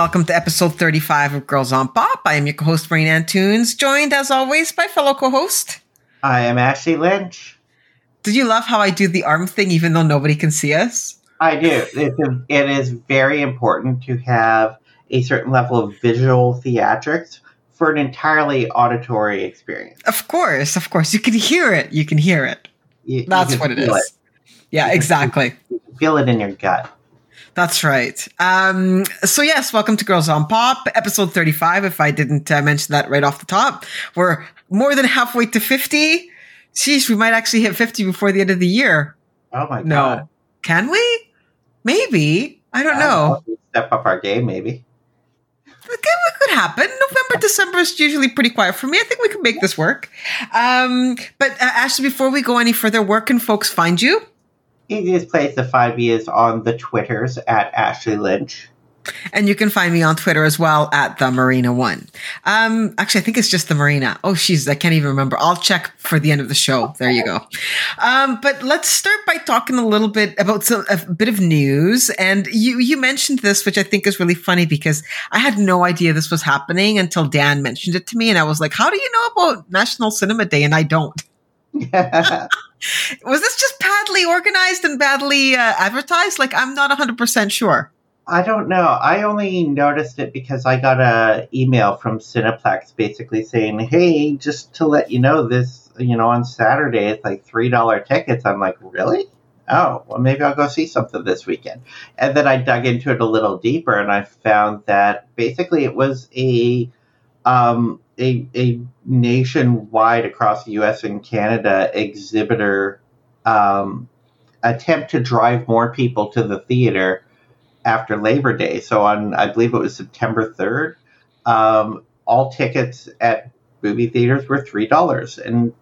welcome to episode 35 of Girls on Pop. I am your co-host, Marina Antunes, joined as always by fellow co-host. I am Ashley Lynch. Did you love how I do the arm thing even though nobody can see us? I do. It's a, it is very important to have a certain level of visual theatrics for an entirely auditory experience. Of course, of course. You can hear it. You can hear it. You, That's you what it is. Yeah, exactly. You can feel it in your gut. That's right. Um, so yes, welcome to Girls on Pop, episode 35. If I didn't uh, mention that right off the top, we're more than halfway to 50. Sheesh, we might actually hit 50 before the end of the year. Oh my No. god! Can we? Maybe. I don't I know. know. Step up our game, maybe. Okay, what could happen? November, December is usually pretty quiet for me. I think we can make this work. Um, but uh, Ashley, before we go any further, where can folks find you? Easiest place to find me is on the Twitters at Ashley Lynch. And you can find me on Twitter as well at the Marina One. Um, actually, I think it's just the Marina. Oh, she's I can't even remember. I'll check for the end of the show. There you go. Um, but let's start by talking a little bit about some, a bit of news. And you you mentioned this, which I think is really funny because I had no idea this was happening until Dan mentioned it to me, and I was like, "How do you know about National Cinema Day?" And I don't. Was this just badly organized and badly uh, advertised? Like, I'm not 100 percent sure. I don't know. I only noticed it because I got a email from Cineplex basically saying, "Hey, just to let you know, this you know on Saturday it's like three dollar tickets." I'm like, "Really? Oh, well, maybe I'll go see something this weekend." And then I dug into it a little deeper, and I found that basically it was a um, a a nationwide across the U.S. and Canada exhibitor um, attempt to drive more people to the theater after Labor Day. So on, I believe it was September 3rd, um, all tickets at movie theaters were $3. And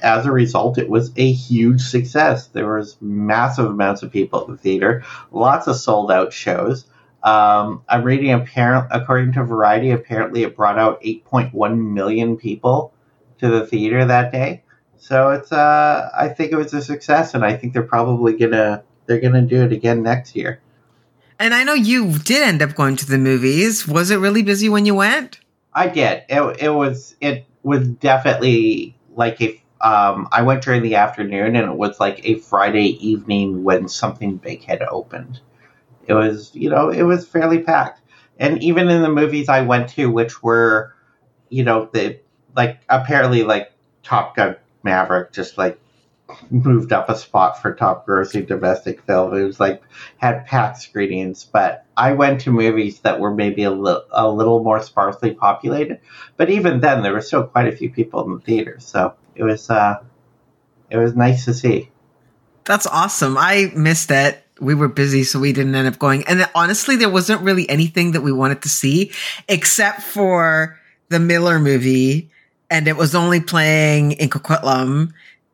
as a result, it was a huge success. There was massive amounts of people at the theater, lots of sold out shows. Um, I'm reading, apparent, according to Variety, apparently it brought out 8.1 million people to the theater that day. So it's, uh, I think it was a success, and I think they're probably gonna they're gonna do it again next year. And I know you did end up going to the movies. Was it really busy when you went? I did. It, it was it was definitely like a. Um, I went during the afternoon, and it was like a Friday evening when something big had opened. It was you know it was fairly packed, and even in the movies I went to, which were, you know, the like apparently like Top Gun Maverick just like moved up a spot for top grossing domestic film. It was like had packed screenings, but I went to movies that were maybe a little a little more sparsely populated. But even then, there were still quite a few people in the theater, so it was uh, it was nice to see. That's awesome. I missed it. We were busy, so we didn't end up going. And honestly, there wasn't really anything that we wanted to see except for the Miller movie, and it was only playing in Coquitlam.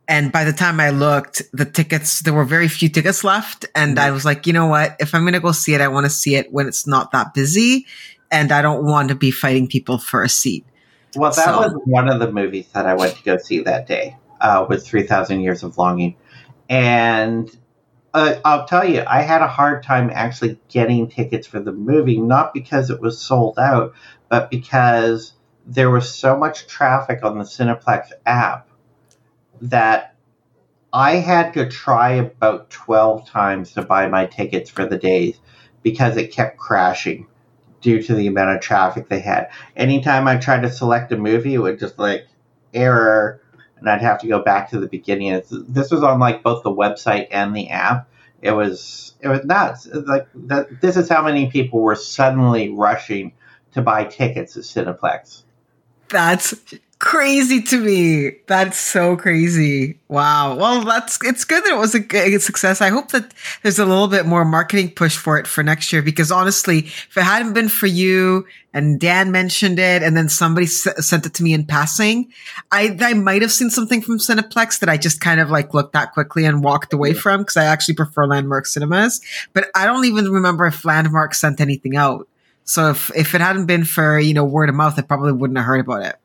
And by the time I looked, the tickets, there were very few tickets left. And I was like, you know what? If I'm going to go see it, I want to see it when it's not that busy. And I don't want to be fighting people for a seat. Well, that So- was one of the movies that I went to go see that day. Uh, was Three Thousand Years of Longing, and uh, I'll tell you, I had a hard time actually getting tickets for the movie, not because it was sold out, but because there was so much traffic on the Cineplex app that I had to try about 12 times to buy my tickets for the days because it kept crashing due to the amount of traffic they had. Anytime I tried to select a movie, it would just like error, and I'd have to go back to the beginning. This was on like both the website and the app. It was it was nuts. Like that, this is how many people were suddenly rushing to buy tickets at Cineplex. That's crazy to me. That's so crazy. Wow. Well, that's it's good that it was a good success. I hope that there's a little bit more marketing push for it for next year because honestly, if it hadn't been for you and Dan mentioned it and then somebody s- sent it to me in passing, I I might have seen something from Cineplex that I just kind of like looked at quickly and walked away from because I actually prefer Landmark Cinemas, but I don't even remember if Landmark sent anything out. So if if it hadn't been for, you know, word of mouth, I probably wouldn't have heard about it.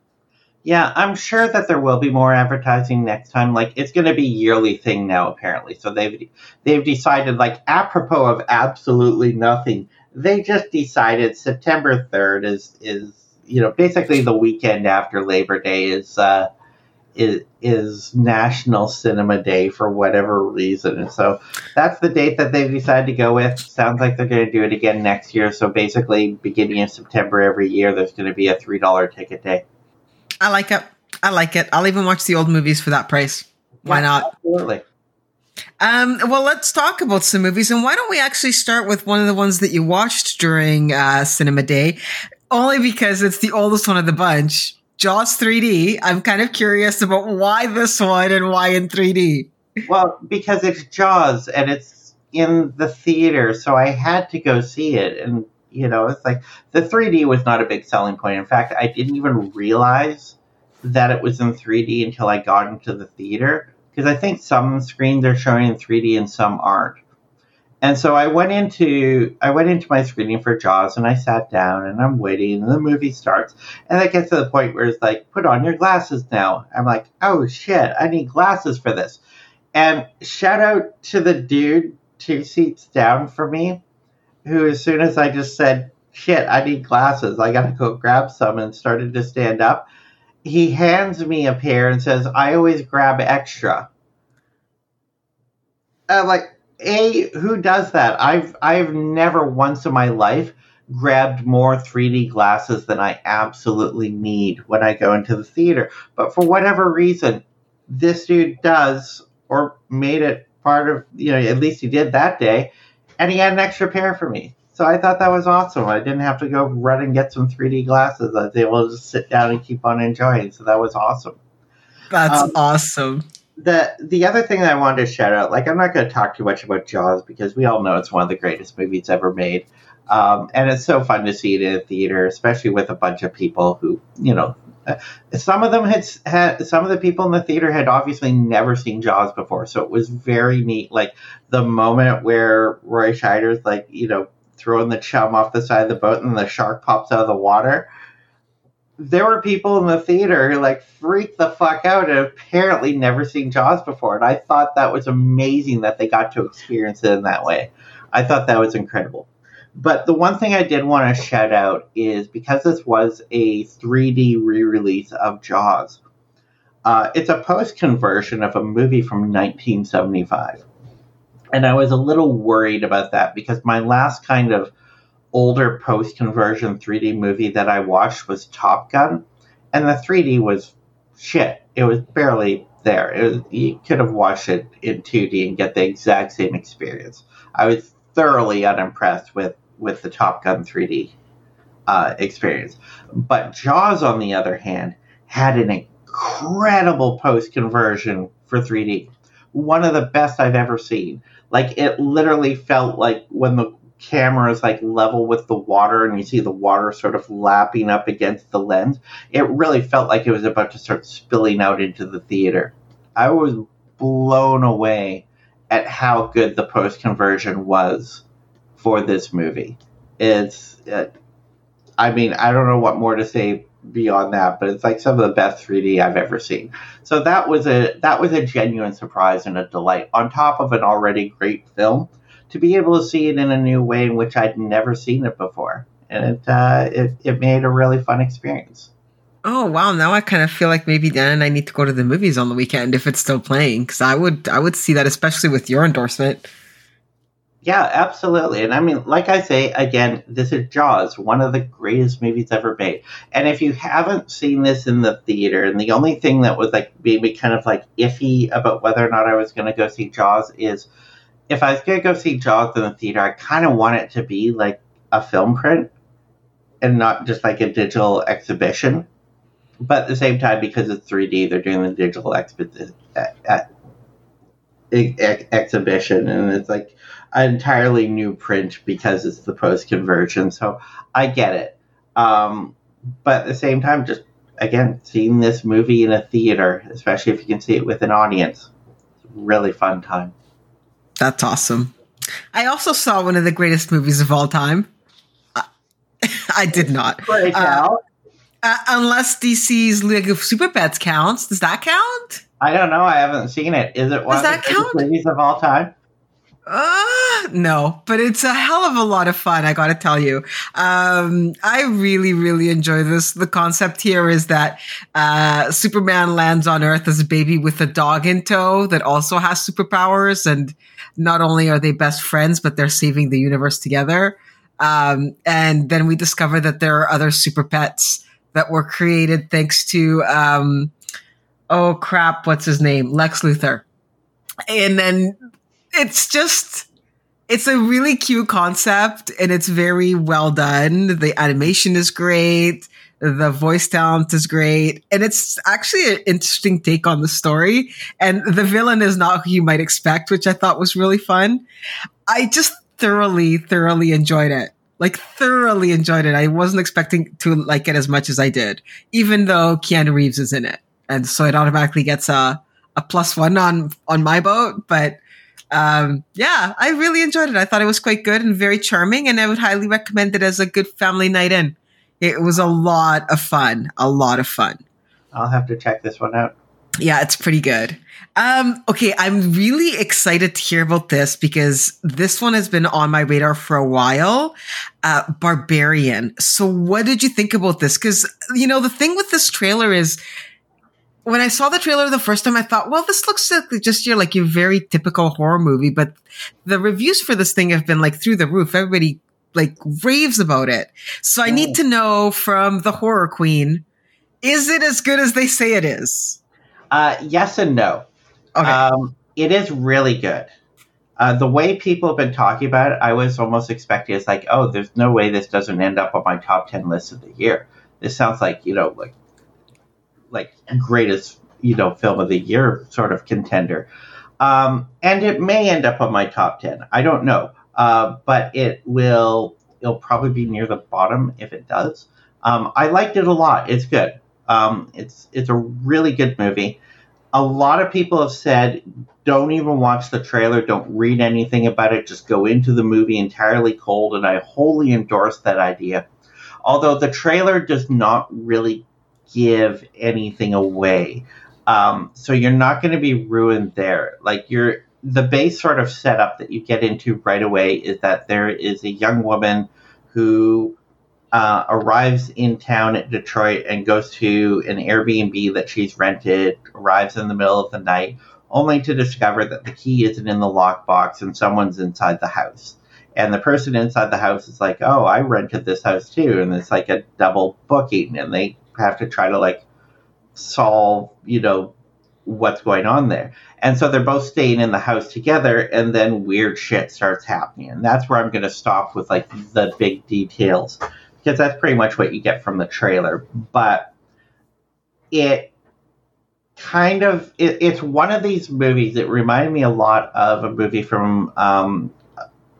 Yeah, I'm sure that there will be more advertising next time. Like it's going to be yearly thing now, apparently. So they've they've decided, like apropos of absolutely nothing, they just decided September 3rd is is you know basically the weekend after Labor Day is uh, is is National Cinema Day for whatever reason, and so that's the date that they've decided to go with. Sounds like they're going to do it again next year. So basically, beginning of September every year, there's going to be a three dollar ticket day. I like it. I like it. I'll even watch the old movies for that price. Why Yeah, not? Absolutely. Um, well, let's talk about some movies, and why don't we actually start with one of the ones that you watched during uh, Cinema Day? Only because it's the oldest one of the bunch, Jaws 3D. I'm kind of curious about why this one and why in 3D. Well, because it's Jaws and it's in the theater, so I had to go see it. And, you know, it's like the 3D was not a big selling point. In fact, I didn't even realize that it was in 3D until I got into the theater. Because I think some screens are showing in 3D and some aren't. And so I went into I went into my screening for Jaws and I sat down and I'm waiting and the movie starts and it gets to the point where it's like, put on your glasses now. I'm like, oh shit, I need glasses for this. And shout out to the dude two seats down from me, who as soon as I just said, shit, I need glasses, I gotta go grab some and started to stand up, he hands me a pair and says, I always grab extra. I'm like, A, who does that? I've I've never once in my life grabbed more 3D glasses than I absolutely need when I go into the theater. But for whatever reason, this dude does, or made it part of, you know, at least he did that day, and he had an extra pair for me. So I thought that was awesome. I didn't have to go run and get some 3D glasses. I was able to just sit down and keep on enjoying. So that was awesome. That's Um, awesome. The the other thing that I wanted to shout out, like I'm not going to talk too much about Jaws because we all know it's one of the greatest movies ever made, um, and it's so fun to see it in a theater, especially with a bunch of people who, you know, some of them had, had some of the people in the theater had obviously never seen Jaws before, so it was very neat. Like the moment where Roy Scheider's like, you know, throwing the chum off the side of the boat and the shark pops out of the water there were people in the theater who like freaked the fuck out and apparently never seen Jaws before. And I thought that was amazing that they got to experience it in that way. I thought that was incredible. But the one thing I did want to shout out is because this was a 3D re release of Jaws, uh, it's a post conversion of a movie from 1975. And I was a little worried about that because my last kind of older post conversion 3D movie that I watched was Top Gun, and the 3D was shit. It was barely there. It was, you could have watched it in 2D and get the exact same experience. I was thoroughly unimpressed with with the Top Gun 3D uh, experience. But Jaws, on the other hand, had an incredible post conversion for 3D. One of the best I've ever seen. Like it literally felt like when the camera is like level with the water and you see the water sort of lapping up against the lens, it really felt like it was about to start spilling out into the theater. I was blown away at how good the post conversion was for this movie. It's, it, I mean, I don't know what more to say beyond that, but it's like some of the best 3D I've ever seen. So that was a that was a genuine surprise and a delight. On top of an already great film, to be able to see it in a new way in which I'd never seen it before, and it uh, it, it made a really fun experience. Oh wow! Now I kind of feel like maybe Dan and I need to go to the movies on the weekend if it's still playing because I would I would see that especially with your endorsement. Yeah, absolutely. And I mean, like I say, again, this is Jaws, one of the greatest movies ever made. And if you haven't seen this in the theater, and the only thing that was like maybe kind of like iffy about whether or not I was going to go see Jaws is if I was going to go see Jaws in the theater, I kind of want it to be like a film print and not just like a digital exhibition. But at the same time, because it's 3D, they're doing the digital expi- ex- exhibition, and it's like an entirely new print because it's the post conversion. So I get it. Um, but at the same time, just again, seeing this movie in a theater, especially if you can see it with an audience, really fun time. That's awesome. I also saw one of the greatest movies of all time. I, I did not. Uh, uh, unless DC's League of Super Pets counts. Does that count? I don't know. I haven't seen it. Is it one Does of that the greatest count? movies of all time? Uh, no, but it's a hell of a lot of fun. I got to tell you, um, I really, really enjoy this. The concept here is that uh, Superman lands on Earth as a baby with a dog in tow that also has superpowers, and not only are they best friends, but they're saving the universe together. Um, and then we discover that there are other super pets that were created thanks to, um, oh crap, what's his name, Lex Luthor. And then it's just it's a really cute concept and it's very well done. The animation is great. The voice talent is great. And it's actually an interesting take on the story. And the villain is not who you might expect, which I thought was really fun. I just thoroughly, thoroughly enjoyed it. Like thoroughly enjoyed it. I wasn't expecting to like it as much as I did, even though Keanu Reeves is in it. And so it automatically gets a, a plus one on, on my boat. But um, yeah, I really enjoyed it. I thought it was quite good and very charming, and I would highly recommend it as a good family night in. It was a lot of fun, a lot of fun. I'll have to check this one out. Yeah, it's pretty good. Um, okay, I'm really excited to hear about this because this one has been on my radar for a while. Uh, Barbarian. So, what did you think about this? Because, you know, the thing with this trailer is when I saw the trailer the first time, I thought, well, this looks like just your like your very typical horror movie. But the reviews for this thing have been like through the roof. Everybody like raves about it. So I oh. need to know from the horror queen, is it as good as they say it is? Uh, yes and no. Okay. Um, it is really good. Uh, the way people have been talking about it, I was almost expecting it's like, oh, there's no way this doesn't end up on my top ten list of the year. This sounds like you know, like like greatest you know film of the year sort of contender. Um, and it may end up on my top ten. I don't know, uh, but it will. It'll probably be near the bottom if it does. Um, I liked it a lot. It's good. Um, it's it's a really good movie. A lot of people have said don't even watch the trailer, don't read anything about it, just go into the movie entirely cold, and I wholly endorse that idea. Although the trailer does not really give anything away. Um, so you're not going to be ruined there. Like you're the base sort of setup that you get into right away is that there is a young woman who uh, arrives in town at Detroit and goes to an Airbnb that she's rented, arrives in the middle of the night, only to discover that the key isn't in the lockbox and someone's inside the house. And the person inside the house is like, oh, I rented this house too. And it's like a double booking. And they have to try to like solve, you know, what's going on there. And so they're both staying in the house together and then weird shit starts happening. And that's where I'm going to stop with like the big details because that's pretty much what you get from the trailer. But it kind of it, it's one of these movies that reminded me a lot of a movie from um,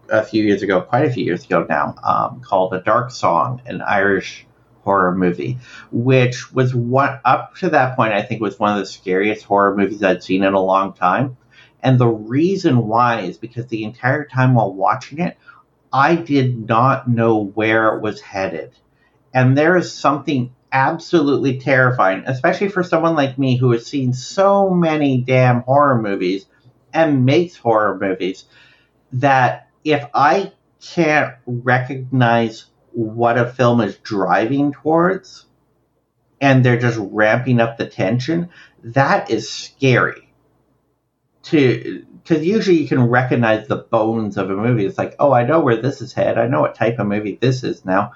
a few years ago, quite a few years ago now, um, called A Dark Song, an Irish horror movie, which was one up to that point I think was one of the scariest horror movies I'd seen in a long time. And the reason why is because the entire time while watching it, I did not know where it was headed. And there is something absolutely terrifying, especially for someone like me who has seen so many damn horror movies and makes horror movies, that if I can't recognize what a film is driving towards and they're just ramping up the tension, that is scary. To because usually you can recognize the bones of a movie. It's like, oh, I know where this is headed. I know what type of movie this is now.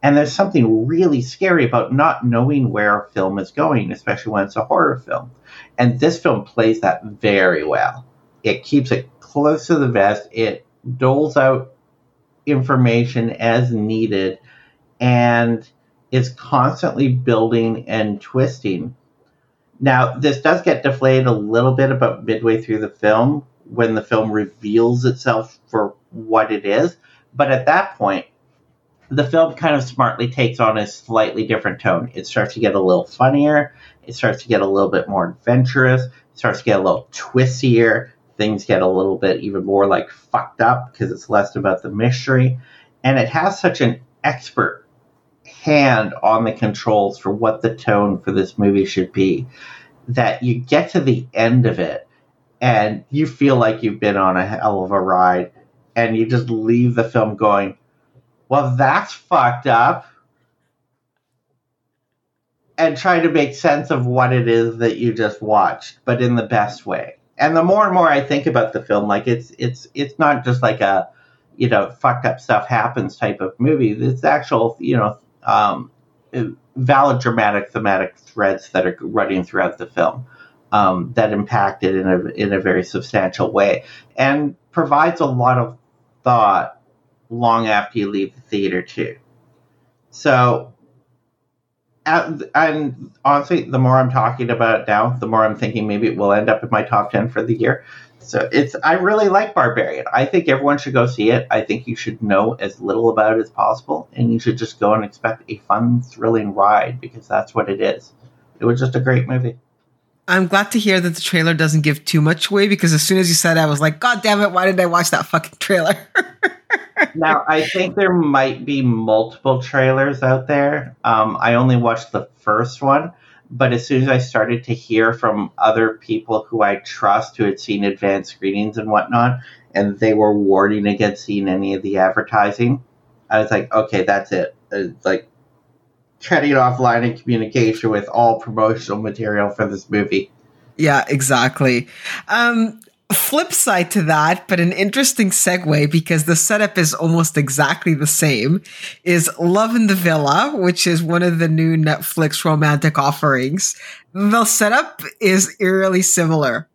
And there's something really scary about not knowing where a film is going, especially when it's a horror film. And this film plays that very well. It keeps it close to the vest. It doles out information as needed and is constantly building and twisting. Now, this does get deflated a little bit about midway through the film when the film reveals itself for what it is. But at that point, the film kind of smartly takes on a slightly different tone. It starts to get a little funnier. It starts to get a little bit more adventurous. It starts to get a little twistier things get a little bit even more like fucked up because it's less about the mystery. And it has such an expert hand on the controls for what the tone for this movie should be that you get to the end of it and you feel like you've been on a hell of a ride, and you just leave the film going, "Well, that's fucked up." And try to make sense of what it is that you just watched, but in the best way. And the more and more I think about the film, like it's it's it's not just like a you know fucked up stuff happens type of movie. It's actual you know um, valid dramatic thematic threads that are running throughout the film um, that impact it in a in a very substantial way and provides a lot of thought long after you leave the theater too. So, and honestly, the more I'm talking about it now, the more I'm thinking maybe it will end up in my top ten for the year. So it's I really like Barbarian. I think everyone should go see it. I think you should know as little about it as possible, and you should just go and expect a fun, thrilling ride because that's what it is. It was just a great movie. I'm glad to hear that the trailer doesn't give too much away because as soon as you said I was like, God damn it, why did I watch that fucking trailer? now, I think there might be multiple trailers out there. Um, I only watched the first one, but as soon as I started to hear from other people who I trust who had seen advanced screenings and whatnot, and they were warning against seeing any of the advertising, I was like, okay, that's it. It's like, cutting off line of communication with all promotional material for this movie. Yeah, exactly. Um, flip side to that, but an interesting segue because the setup is almost exactly the same, is Love in the Villa, which is one of the new Netflix romantic offerings. The setup is eerily similar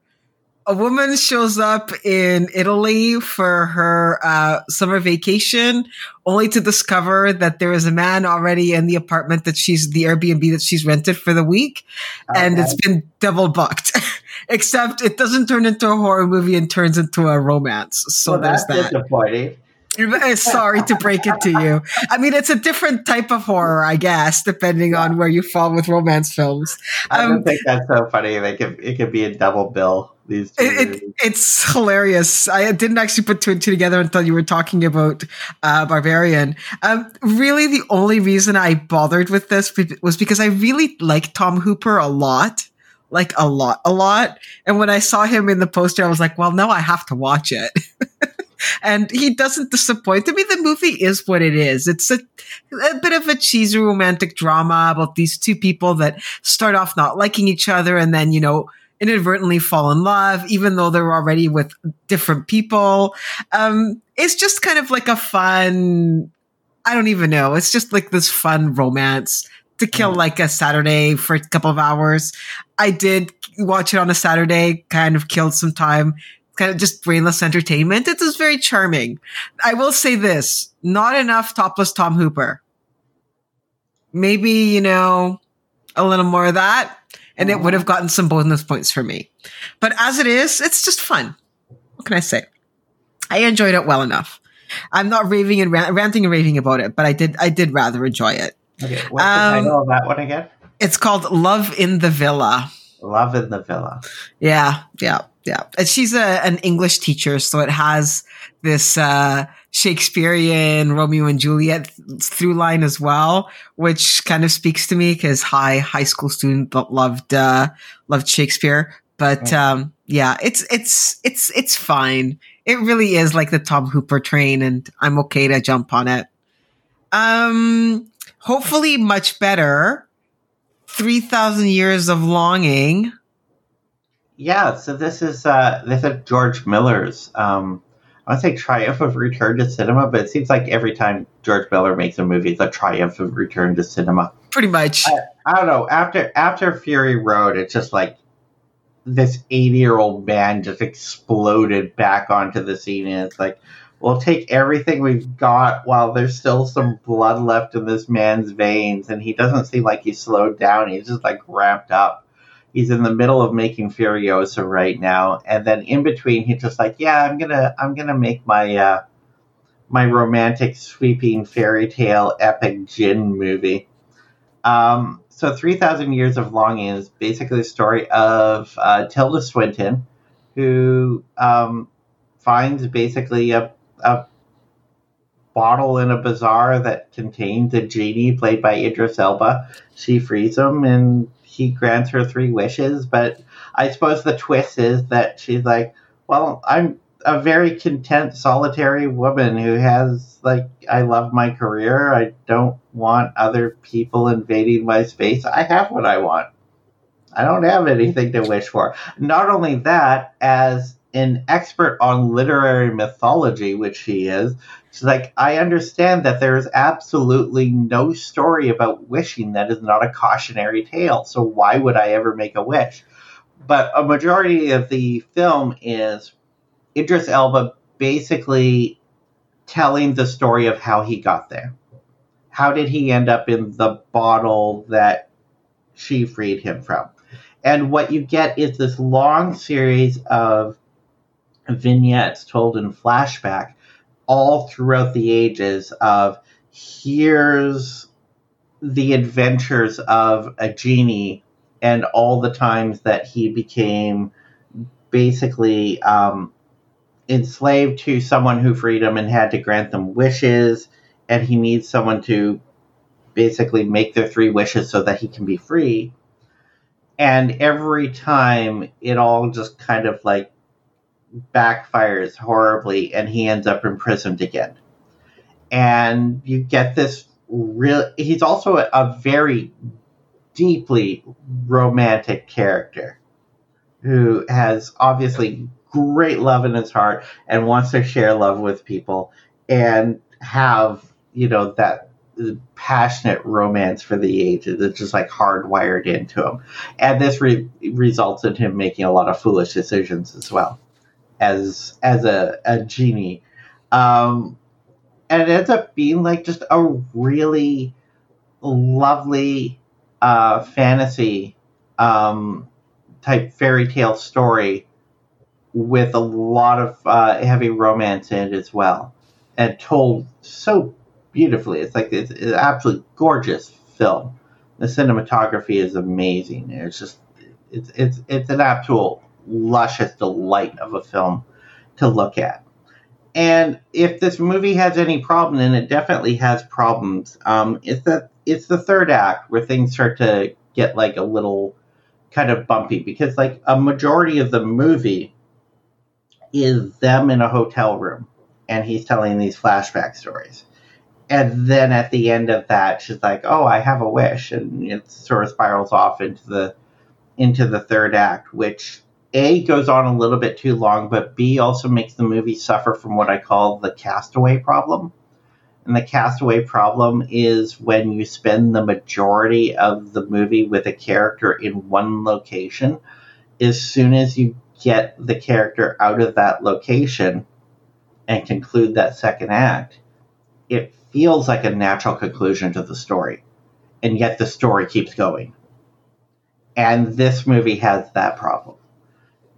a woman shows up in Italy for her uh, summer vacation, only to discover that there is a man already in the apartment that she's the Airbnb that she's rented for the week, okay. and it's been double booked. Except it doesn't turn into a horror movie and turns into a romance. So well, there's that. Sorry to break it to you. I mean, it's a different type of horror, I guess, depending on where you fall with romance films. I don't um, think that's so funny. Like, it, it could be a double bill. These it, it, it's hilarious. I didn't actually put two and two together until you were talking about uh, Barbarian. Um, really, the only reason I bothered with this was because I really like Tom Hopper a lot like a lot, a lot. And when I saw him in the poster, I was like, well, no, I have to watch it. and he doesn't disappoint. I mean, the movie is what it is. It's a, a bit of a cheesy romantic drama about these two people that start off not liking each other and then, you know, inadvertently fall in love, even though they're already with different people. Um, it's just kind of like a fun, I don't even know. It's just like this fun romance to kill like a Saturday for a couple of hours. I did watch it on a Saturday, kind of killed some time kind of just brainless entertainment. It is very charming. I will say this, not enough topless Tom Hopper. Maybe, you know, a little more of that and it would have gotten some bonus points for me. But as it is, it's just fun. What can I say? I enjoyed it well enough. I'm not raving and rant- ranting and raving about it, but I did I did rather enjoy it. Okay, what's um, the title of that one again? It's called Love in the Villa. Love in the Villa. Yeah, yeah yeah. And she's a, an English teacher, so it has this uh, Shakespearean Romeo and Juliet through line as well, which kind of speaks to me because high high school student loved uh, loved Shakespeare. But um, yeah, it's it's it's it's fine. It really is like the Tom Hopper train, and I'm okay to jump on it. Um, hopefully, much better. Three thousand years of longing yeah, so this is uh, this is George Miller's. Um, I to say triumph of return to cinema, but it seems like every time George Miller makes a movie, it's a triumph of return to cinema. Pretty much. I, I don't know. After after Fury Road, it's just like this eighty year old man just exploded back onto the scene, and it's like we'll take everything we've got while there's still some blood left in this man's veins, and he doesn't seem like he's slowed down. He's just like ramped up he's in the middle of making Furiosa right now, and then in between he's just like, yeah, I'm gonna I'm gonna make my uh, my romantic sweeping fairy tale epic djinn movie. Um, so three thousand years of longing is basically the story of uh, Tilda Swinton, who um, finds basically a, a bottle in a bazaar that contains a genie played by Idris Elba. She frees him and he grants her three wishes, but I suppose the twist is that she's like, well, I'm a very content, solitary woman who has like I love my career. I don't want other people invading my space. I have what I want. I don't have anything to wish for. Not only that, as an expert on literary mythology, which she is, she's like, I understand that there is absolutely no story about wishing that is not a cautionary tale. So why would I ever make a wish? But a majority of the film is Idris Elba basically telling the story of how he got there. How did he end up in the bottle that she freed him from? And what you get is this long series of vignettes told in flashback all throughout the ages of here's the adventures of a genie and all the times that he became basically um, enslaved to someone who freed him and had to grant them wishes, and he needs someone to basically make their three wishes so that he can be free. And every time it all just kind of like backfires horribly and he ends up imprisoned again. And you get this real he's also a, a very deeply romantic character who has obviously great love in his heart and wants to share love with people and have you know that passionate romance for the ages it's just like hardwired into him and this re- results in him making a lot of foolish decisions as well as as a, a genie um and it ends up being like just a really lovely uh fantasy um type fairy tale story with a lot of uh, heavy romance in it as well, and told so beautifully. It's like it's, it's an absolutely gorgeous film. The cinematography is amazing. It's just it's it's it's an absolute luscious delight of a film to look at. And if this movie has any problem, and it definitely has problems, um, it's that it's the third act where things start to get like a little kind of bumpy because like a majority of the movie is them in a hotel room and he's telling these flashback stories. And then at the end of that, she's like, "Oh, I have a wish," and it sort of spirals off into the into the third act, which a goes on a little bit too long, but B also makes the movie suffer from what I call the castaway problem. And the castaway problem is when you spend the majority of the movie with a character in one location. As soon as you get the character out of that location and conclude that second act, it feels like a natural conclusion to the story. And yet the story keeps going. And this movie has that problem.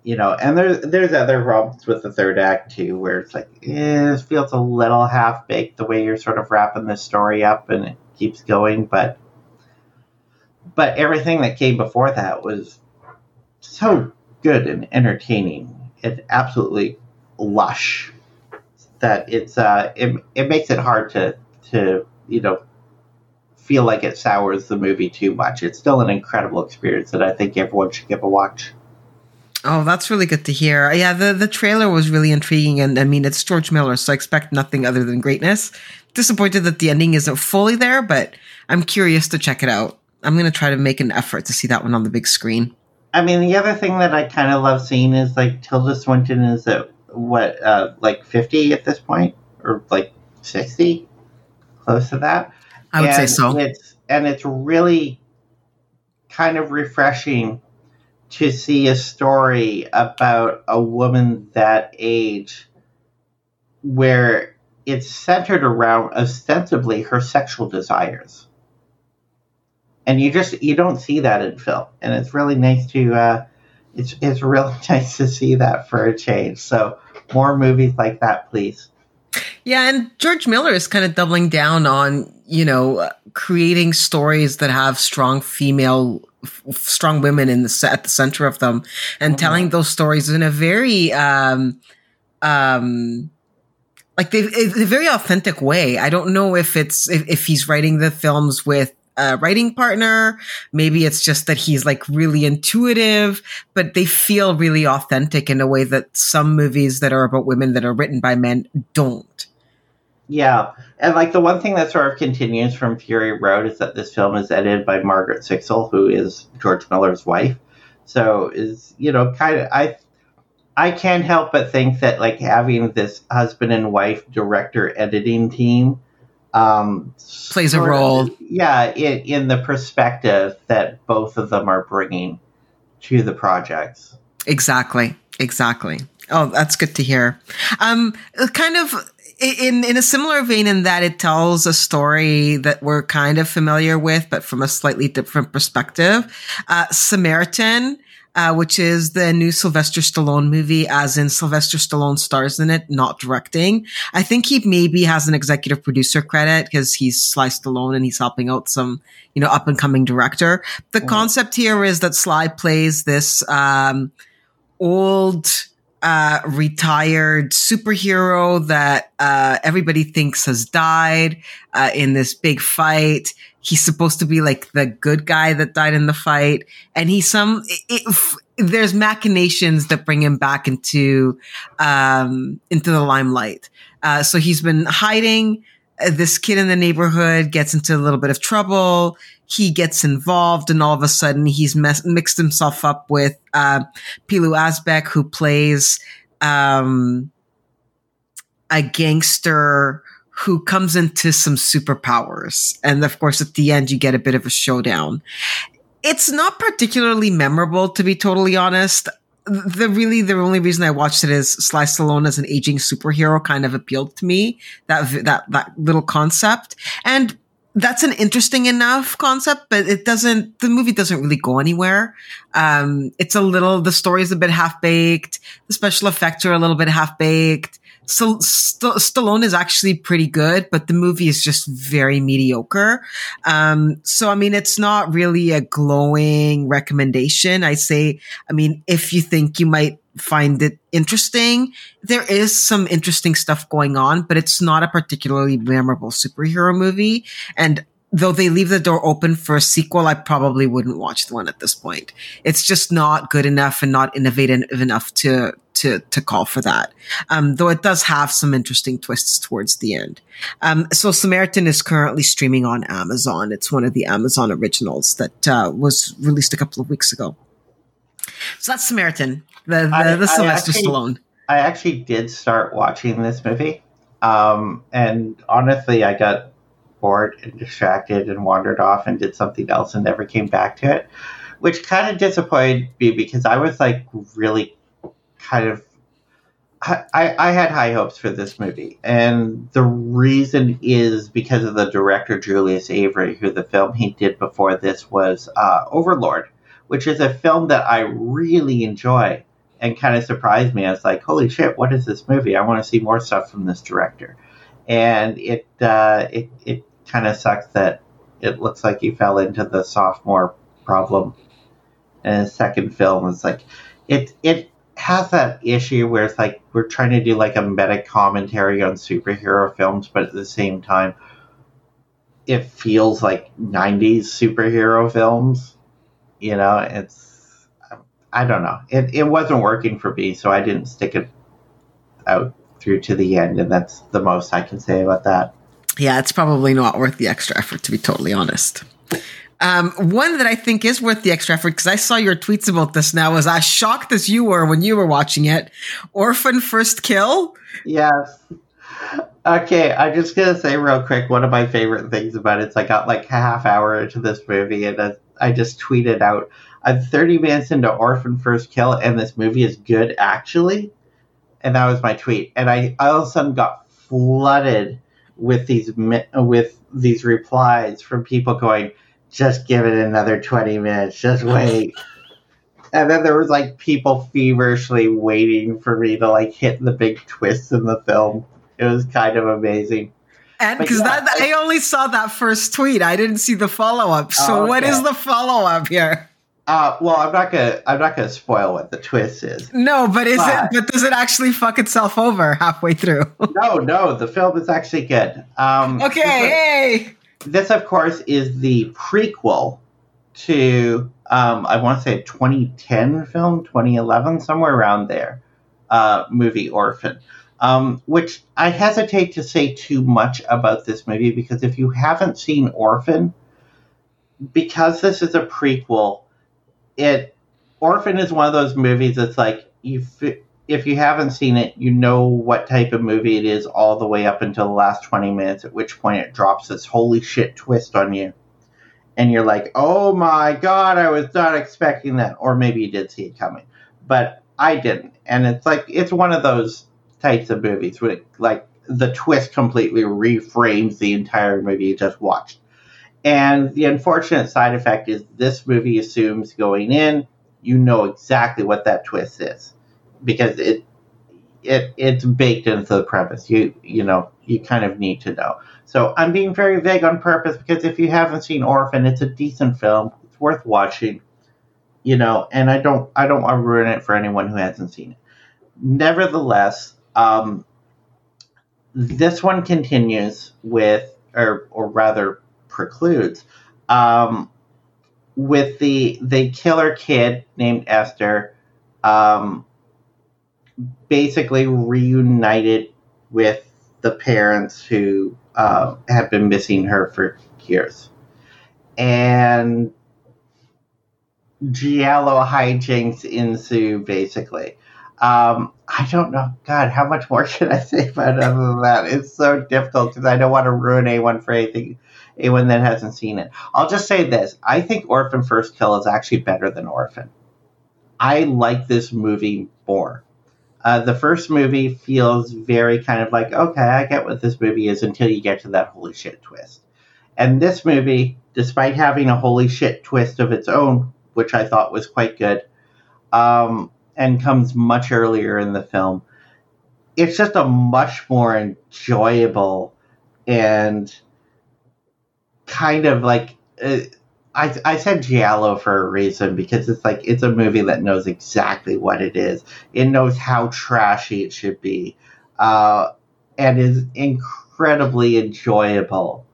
You know, and there's there's other problems with the third act too, where it's like, eh, it feels a little half baked the way you're sort of wrapping this story up and it keeps going, but but everything that came before that was so good and entertaining. And absolutely lush that it's uh it, it makes it hard to to you know feel like it sours the movie too much. It's still an incredible experience that i think everyone should give a watch Oh, that's really good to hear. Yeah, the, the trailer was really intriguing, and I mean, it's George Miller, so I expect nothing other than greatness. Disappointed that the ending isn't fully there, but I'm curious to check it out. I'm going to try to make an effort to see that one on the big screen. I mean, the other thing that I kind of love seeing is like Tilda Swinton is at what, uh, like 50 at this point, or like 60, close to that. I would and say so. It's and it's really kind of refreshing to see a story about a woman that age where it's centered around ostensibly her sexual desires and you just you don't see that in film, and it's really nice to uh, it's it's really nice to see that for a change. So more movies like that, please. Yeah, and George Miller is kind of doubling down on you know creating stories that have strong female strong women in the at the center of them and mm-hmm. telling those stories in a very um um like they a very authentic way i don't know if it's if, if he's writing the films with a writing partner. Maybe it's just that he's like really intuitive, but they feel really authentic in a way that some movies that are about women that are written by men don't. Yeah, and like the one thing that sort of continues from Fury Road is that this film is edited by Margaret Sixel, who is George Miller's wife. So is you know kind of I I can't help but think that like having this husband and wife director editing team um, plays a role. Of, yeah, in, in the perspective that both of them are bringing to the projects. Exactly. Exactly. Oh, that's good to hear. Um, kind of in in a similar vein in that it tells a story that we're kind of familiar with, but from a slightly different perspective. Uh, Samaritan uh, which is the new Sylvester Stallone movie, as in Sylvester Stallone stars in it, not directing. I think he maybe has an executive producer credit because he's Sly Stallone and he's helping out some, you know, up and coming director. The concept here is that Sly plays this um, old, uh, retired superhero that uh, everybody thinks has died uh, in this big fight. He's supposed to be like the good guy that died in the fight. And he's some it, it, there's machinations that bring him back into um into the limelight. Uh, so he's been hiding this kid in the neighborhood gets into a little bit of trouble he gets involved and all of a sudden he's mes- mixed himself up with uh, Pilou Asbæk who plays um, a gangster who comes into some superpowers. And of course, at the end, you get a bit of a showdown. It's not particularly memorable, to be totally honest. The really, the only reason I watched it is Sly Stallone as an aging superhero kind of appealed to me. That, that, that little concept. And that's an interesting enough concept, but it doesn't, the movie doesn't really go anywhere. Um, it's a little, the story is a bit half baked. The special effects are a little bit half baked. St- St- Stallone is actually pretty good, but the movie is just very mediocre. Um, so, I mean, it's not really a glowing recommendation. I say, I mean, if you think you might find it interesting, there is some interesting stuff going on, but it's not a particularly memorable superhero movie. And though they leave the door open for a sequel, I probably wouldn't watch the one at this point. It's just not good enough and not innovative enough to to to call for that. Um, though it does have some interesting twists towards the end. Um, so Samaritan is currently streaming on Amazon. It's one of the Amazon originals that uh, was released a couple of weeks ago. So that's Samaritan, the the, I, the Sylvester actually, Stallone. I actually did start watching this movie, um, and honestly, I got bored and distracted and wandered off and did something else and never came back to it, which kind of disappointed me because I was like really kind of I, I had high hopes for this movie, and the reason is because of the director Julius Avery, who the film he did before this was uh, Overlord, which is a film that I really enjoy and kind of surprised me. I was like, "Holy shit, what is this movie? I want to see more stuff from this director." And it uh, it it kind of sucks that it looks like he fell into the sophomore problem. And his second film is like it it has that issue where it's like we're trying to do like a meta commentary on superhero films, but at the same time, it feels like 90s superhero films. You know, it's, I don't know. It, it wasn't working for me, so I didn't stick it out through to the end, and that's the most I can say about that. Yeah, it's probably not worth the extra effort, to be totally honest. Um, one that I think is worth the extra effort because I saw your tweets about this now was as shocked as you were when you were watching it. Orphan First Kill. Yes. Okay, I'm just gonna say real quick. One of my favorite things about it is I got like a half hour into this movie and I just tweeted out, "I'm 30 minutes into Orphan First Kill and this movie is good actually," and that was my tweet. And I all of a sudden got flooded with these with these replies from people going just give it another 20 minutes. Just wait. and then there was like people feverishly waiting for me to like hit the big twists in the film. It was kind of amazing. And because yeah, that I, only saw that first tweet, I didn't see the follow up. So okay. what is the follow up here? Uh, well, I'm not gonna I'm not gonna spoil what the twist is. No, but is but, it? But does it actually fuck itself over halfway through? no, no. The film is actually good. Um, okay, hey, this, of course, is the prequel to um, I want to say 2010 film, 2011, somewhere around there, uh, movie Orphan. Um, which I hesitate to say too much about this movie because if you haven't seen Orphan, because this is a prequel, it Orphan is one of those movies that's like you if you haven't seen it, you know what type of movie it is all the way up until the last 20 minutes, at which point it drops this holy shit twist on you. And you're like, oh my god, I was not expecting that. Or maybe you did see it coming. But I didn't. And it's like, it's one of those types of movies where, it, like, the twist completely reframes the entire movie you just watched. And the unfortunate side effect is this movie assumes going in, you know exactly what that twist is because it it it's baked into the premise. You you know you kind of need to know. So I'm being very vague on purpose because if you haven't seen Orphan, it's a decent film. It's worth watching. You know, and I don't I don't want to ruin it for anyone who hasn't seen it. Nevertheless, um, this one continues with, or or rather precludes, um, with the the killer kid named Esther. Um, basically reunited with the parents who uh, have been missing her for years. And Giallo hijinks ensue, basically. Um, I don't know. God, how much more can I say about other than that? It's so difficult because I don't want to ruin anyone for anything, anyone that hasn't seen it. I'll just say this: I think Orphan First Kill is actually better than Orphan. I like this movie more. Uh, the first movie feels very kind of like, okay, I get what this movie is until you get to that holy shit twist. And this movie, despite having a holy shit twist of its own, which I thought was quite good, um, and comes much earlier in the film, it's just a much more enjoyable and kind of like. Uh, I, I said Giallo for a reason because it's like it's a movie that knows exactly what it is. It knows how trashy it should be, uh, and is incredibly enjoyable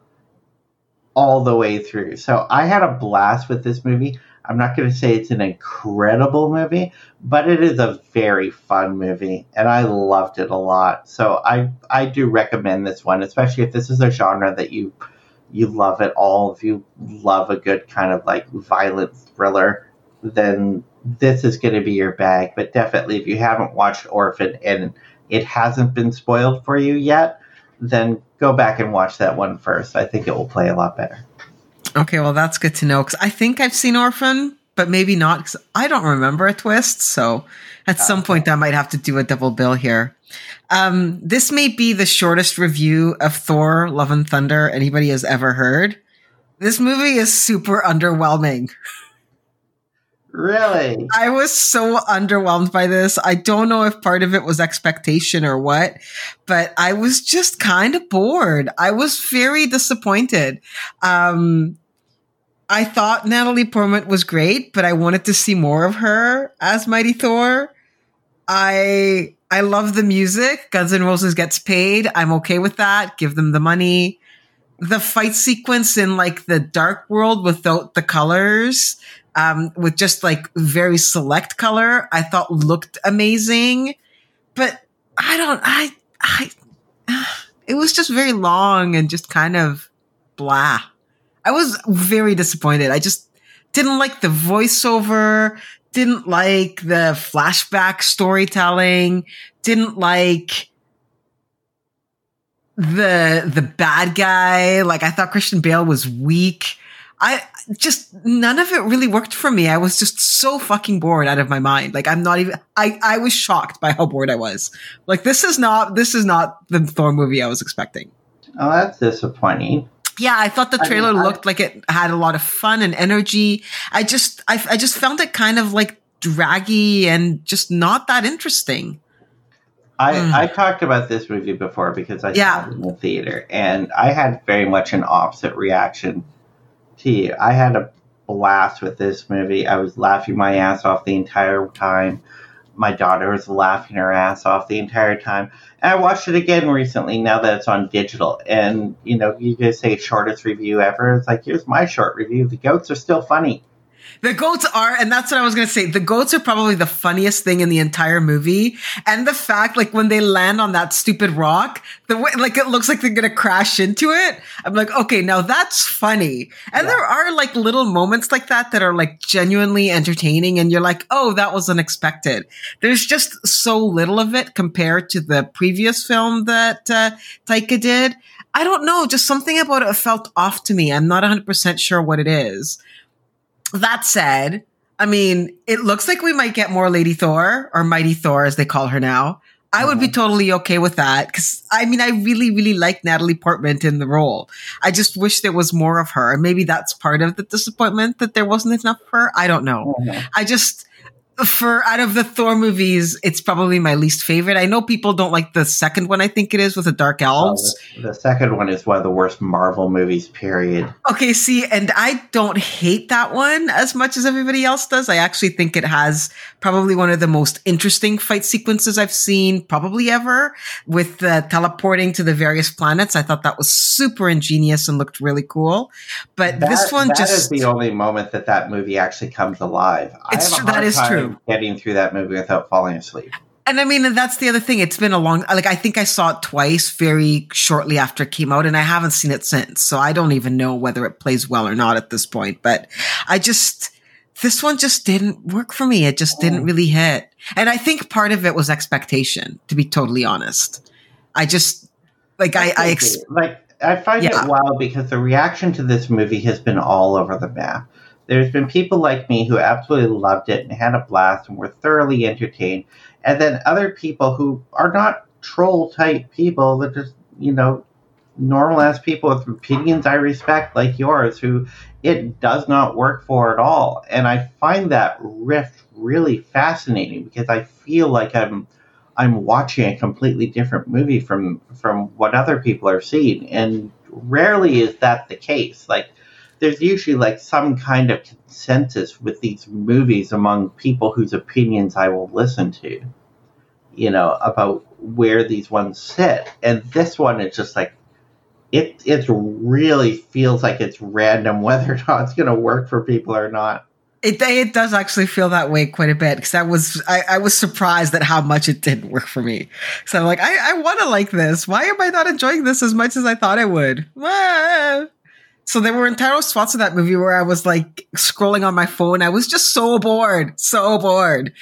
all the way through. So I had a blast with this movie. I'm not going to say it's an incredible movie, but it is a very fun movie, and I loved it a lot. So I I do recommend this one, especially if this is a genre that you you love it all, if you love a good kind of like violent thriller, then this is going to be your bag. But definitely, if you haven't watched Orphan and it hasn't been spoiled for you yet, then go back and watch that one first. I think it will play a lot better. Okay, well, that's good to know because I think I've seen Orphan, but maybe not because I don't remember a twist. So at some uh, point, I might have to do a double bill here. Um, this may be the shortest review of Thor: Love and Thunder anybody has ever heard. This movie is super underwhelming. Really? I was so underwhelmed by this. I don't know if part of it was expectation or what, but I was just kind of bored. I was very disappointed. Um, I thought Natalie Portman was great, but I wanted to see more of her as Mighty Thor. I I love the music. Guns N' Roses gets paid. I'm okay with that. Give them the money. The fight sequence in like the dark world without the colors, um, with just like very select color, I thought looked amazing. But I don't, I, I, it was just very long and just kind of blah. I was very disappointed. I just didn't like the voiceover didn't like the flashback storytelling, didn't like the the bad guy. Like I thought Christian Bale was weak. I just none of it really worked for me. I was just so fucking bored out of my mind. Like I'm not even I I was shocked by how bored I was. Like this is not this is not the Thor movie I was expecting. Oh, that's disappointing. Yeah, I thought the trailer I mean, looked I, like it had a lot of fun and energy. I just, I, I just found it kind of like draggy and just not that interesting. I, mm. I talked about this movie before because I yeah. saw it in the theater, and I had very much an opposite reaction to you. I had a blast with this movie. I was laughing my ass off the entire time. My daughter was laughing her ass off the entire time. And I watched it again recently now that it's on digital. And, you know, you just say shortest review ever. It's like, here's my short review. The goats are still funny. The goats are, and that's what I was going to say. The goats are probably the funniest thing in the entire movie. And the fact, like, when they land on that stupid rock, the way, like, it looks like they're going to crash into it. I'm like, okay, now that's funny. And yeah. there are, like, little moments like that that are, like, genuinely entertaining. And you're like, oh, that was unexpected. There's just so little of it compared to the previous film that uh, Taika did. I don't know, just something about it felt off to me. I'm not 100% sure what it is. That said, I mean, it looks like we might get more Lady Thor or Mighty Thor as they call her now. I would be uh-huh. totally okay with that because I mean, I really, really like Natalie Portman in the role. I just wish there was more of her. Maybe that's part of the disappointment that there wasn't enough of her. I don't know. Uh-huh. I just, for out of the Thor movies, it's probably my least favorite. I know people don't like the second one. I think it is with the Dark Elves. the, the, second one is one of the worst Marvel movies. Period. Okay, see, and I don't hate that one as much as everybody else does. I actually think it has probably one of the most interesting fight sequences I've seen probably ever with the teleporting to the various planets. I thought that was super ingenious and looked really cool. But that, this one that just is the only moment that that movie actually comes alive. It's that is true. Getting through that movie without falling asleep. And I mean, that's the other thing. It's been a long, like, I think I saw it twice very shortly after it came out, and I haven't seen it since. So I don't even know whether it plays well or not at this point. But I just, this one just didn't work for me. It just didn't really hit. And I think part of it was expectation, to be totally honest. I just, like, I, I, ex- like, I find yeah. it wild because the reaction to this movie has been all over the map. There's been people like me who absolutely loved it and had a blast and were thoroughly entertained. And then other people who are not troll type people that just, you know, normal ass people with opinions I respect, like yours, who it does not work for at all. And I find that rift really fascinating because I feel like I'm I'm watching a completely different movie from from what other people are seeing. And rarely is that the case. Like there's usually like some kind of consensus with these movies among people whose opinions I will listen to. You know, about where these ones sit. And this one is just like it it really feels like it's random whether or not it's going to work for people or not. It it does actually feel that way quite a bit because I was I, I, was surprised at how much it didn't work for me. So I'm like, I, I want to like this. Why am I not enjoying this as much as I thought I would? Ah. So there were entire spots in that movie where I was like scrolling on my phone. I was just so bored, so bored.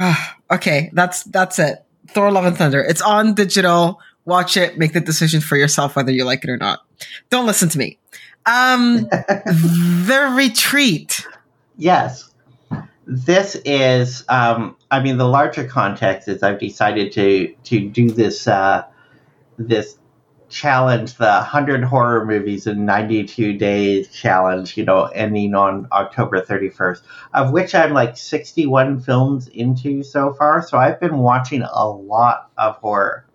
okay, that's that's it. Thor: Love and Thunder. It's on digital watch it, make the decision for yourself whether you like it or not. Don't listen to me. Um, the retreat. Yes. This is, um, I mean, the larger context is I've decided to to do this uh, this challenge, the 100 horror movies in 92 days challenge, you know, ending on October 31st, of which I'm like 61 films into so far. So I've been watching a lot of horror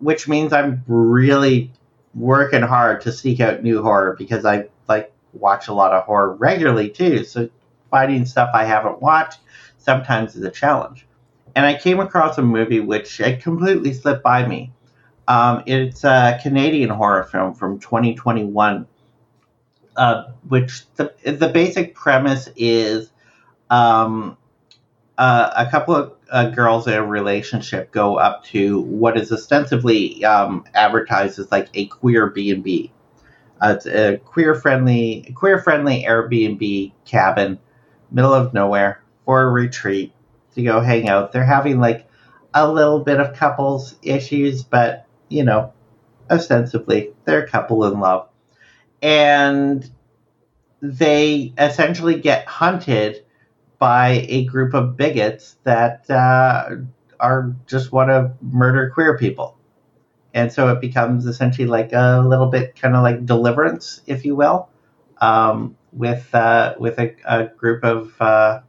which means I'm really working hard to seek out new horror because I like watch a lot of horror regularly too. So finding stuff I haven't watched sometimes is a challenge. And I came across a movie which it completely slipped by me. Um, it's a Canadian horror film from 2021, uh, which the the basic premise is um, uh, a couple of uh, girls in a relationship go up to what is ostensibly um, advertised as like a queer B and B. Uh, it's a queer friendly, queer friendly Airbnb cabin, middle of nowhere for a retreat to go hang out. They're having like a little bit of couples issues, but you know, ostensibly they're a couple in love, and they essentially get hunted by a group of bigots that uh, are just want to murder queer people. And so it becomes essentially like a little bit kind of like deliverance, if you will, um, with uh, with a, a, group of uh,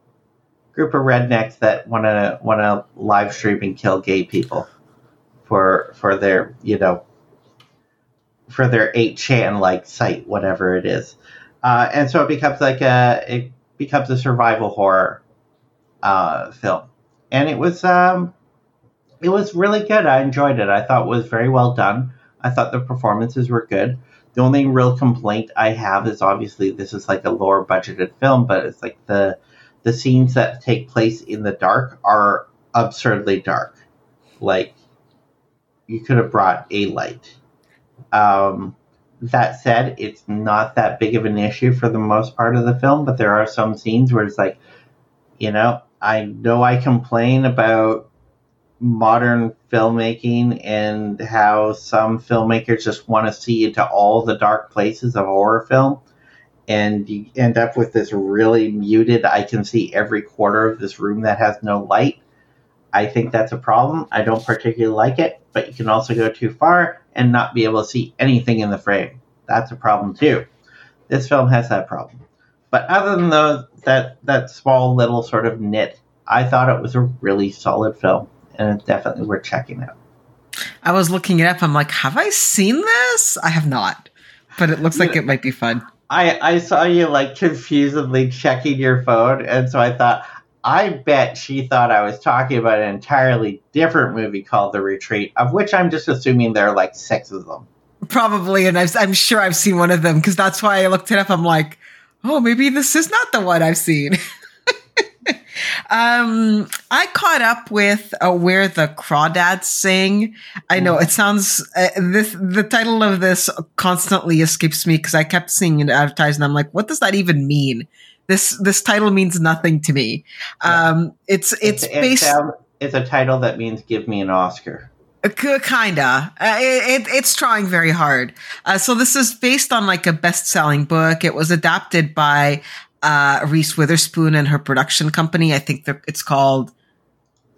group of rednecks that want to want to live stream and kill gay people for for their you know for their 8chan like site, whatever it is. Uh, and so it becomes like a it becomes a survival horror uh, film. and it was um, it was really good. I enjoyed it. I thought it was very well done. I thought the performances were good. The only real complaint I have is obviously this is like a lower budgeted film, but it's like the the scenes that take place in the dark are absurdly dark. Like you could have brought a light. Um, that said, it's not that big of an issue for the most part of the film, but there are some scenes where it's like, you know, I know I complain about modern filmmaking and how some filmmakers just want to see into all the dark places of horror film. And you end up with this really muted, I can see every quarter of this room that has no light. I think that's a problem. I don't particularly like it, but you can also go too far and not be able to see anything in the frame. That's a problem too. This film has that problem. But other than those, that that small little sort of nit, I thought it was a really solid film, and it's definitely worth checking out. I was looking it up. I'm like, have I seen this? I have not, but it looks like it might be fun. I I saw you like confusedly checking your phone, and so I thought I bet she thought I was talking about an entirely different movie called The Retreat, of which I'm just assuming there are like six of them. Probably, and i am sure I've seen one of them because that's why I looked it up. I'm like, oh, maybe this is not the one I've seen. um, I caught up with uh, where the crawdads sing. I know it sounds uh, this. The title of this constantly escapes me because I kept seeing it advertised, and I'm like, what does that even mean? This this title means nothing to me. Um, it's it's, it's based. It's a title that means "Give me an Oscar." Kinda. Uh, it, it, it's trying very hard. Uh, so this is based on like a best-selling book. It was adapted by uh, Reese Witherspoon and her production company. I think it's called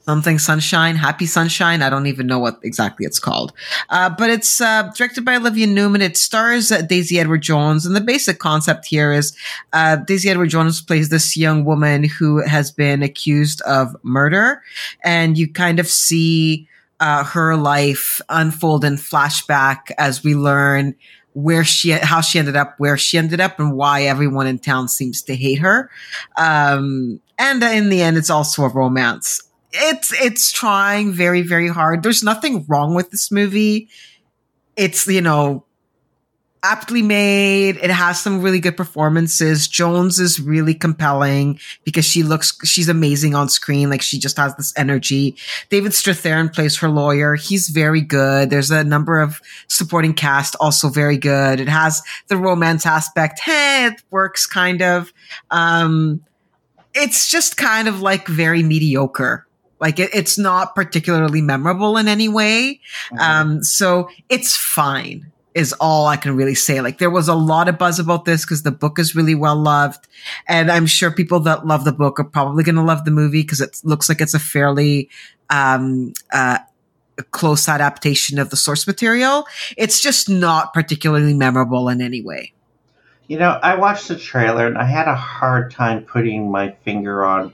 something Sunshine, Happy Sunshine. I don't even know what exactly it's called. Uh, but it's uh, directed by Olivia Newman. It stars uh, Daisy Edgar-Jones. And the basic concept here is uh, Daisy Edgar-Jones plays this young woman who has been accused of murder. And you kind of see uh, her life unfold in flashback as we learn where she how she ended up where she ended up and why everyone in town seems to hate her um, and in the end it's also a romance it's it's trying very very hard. There's nothing wrong with this movie. It's you know aptly made. It has some really good performances. Jones is really compelling because she looks, she's amazing on screen. Like she just has this energy. David Strathairn plays her lawyer. He's very good. There's a number of supporting cast also very good. It has the romance aspect. Hey, it works kind of. Um, it's just kind of like very mediocre like it, it's not particularly memorable in any way. Um, so it's fine is all I can really say. Like there was a lot of buzz about this because the book is really well loved. And I'm sure people that love the book are probably going to love the movie because it looks like it's a fairly, um, uh, close adaptation of the source material. It's just not particularly memorable in any way. You know, I watched the trailer and I had a hard time putting my finger on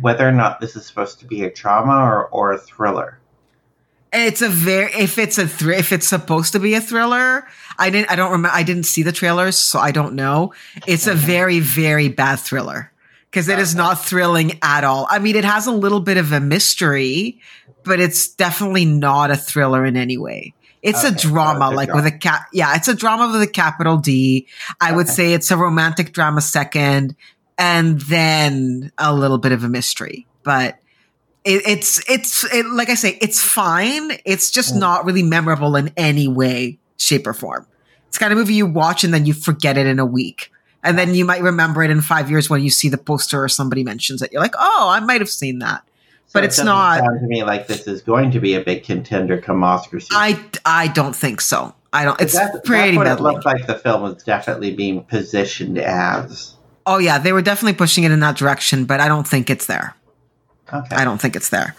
whether or not this is supposed to be a drama or, or a thriller. It's a very if it's a thr- if it's supposed to be a thriller. I didn't I don't remember I didn't see the trailers, so I don't know. It's a very very bad thriller because it is not thrilling at all. I mean, it has a little bit of a mystery, but it's definitely not a thriller in any way. It's okay, a drama, like drama. with a cat. Yeah, it's a drama with a capital D. I okay. would say it's a romantic drama second, and then a little bit of a mystery. But it, it's it's it, like I say, it's fine. It's just mm. not really memorable in any way, shape, or form. It's kind of movie you watch and then you forget it in a week. And then you might remember it in five years when you see the poster or somebody mentions it. You're like, oh, I might have seen that. So but it it's not. Sound to me like this is going to be a big contender come Oscar season. I, I don't think so. I don't. It's that's, pretty. That's what it looked like the film was definitely being positioned as. Oh yeah, they were definitely pushing it in that direction, but I don't think it's there. Okay. I don't think it's there.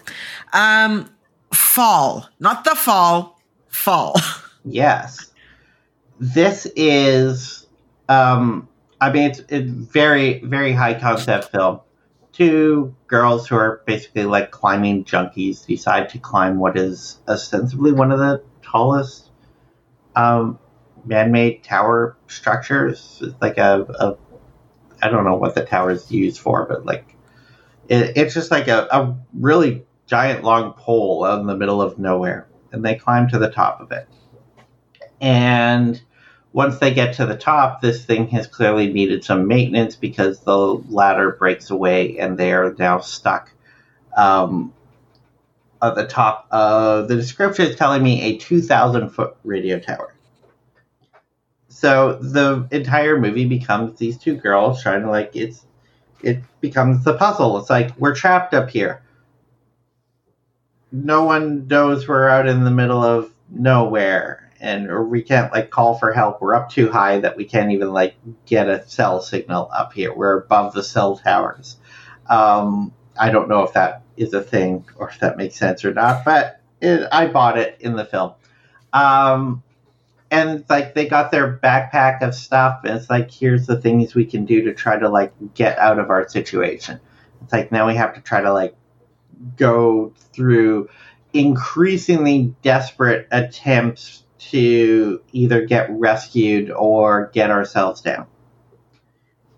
Um, fall, not the fall, fall. Yes. This is, um, I mean, it's, it's very, very high concept film. Two girls who are basically like climbing junkies decide to climb what is ostensibly one of the tallest um, man-made tower structures. It's like a, a I don't know what the tower is used for, but like It, it's just like a, a really giant long pole out in the middle of nowhere, and they climb to the top of it. And once they get to the top, this thing has clearly needed some maintenance because the ladder breaks away and they are now stuck um, at the top. Of, the description is telling me a 2,000 foot radio tower. So the entire movie becomes these two girls trying to like it's it becomes the puzzle. It's like we're trapped up here. No one knows we're out in the middle of nowhere and we can't like call for help. We're up too high that we can't even like get a cell signal up here. We're above the cell towers. Um, I don't know if that is a thing or if that makes sense or not, but it, I bought it in the film. Um, and like they got their backpack of stuff. And it's like here's the things we can do to try to like get out of our situation. It's like now we have to try to like go through increasingly desperate attempts to either get rescued or get ourselves down.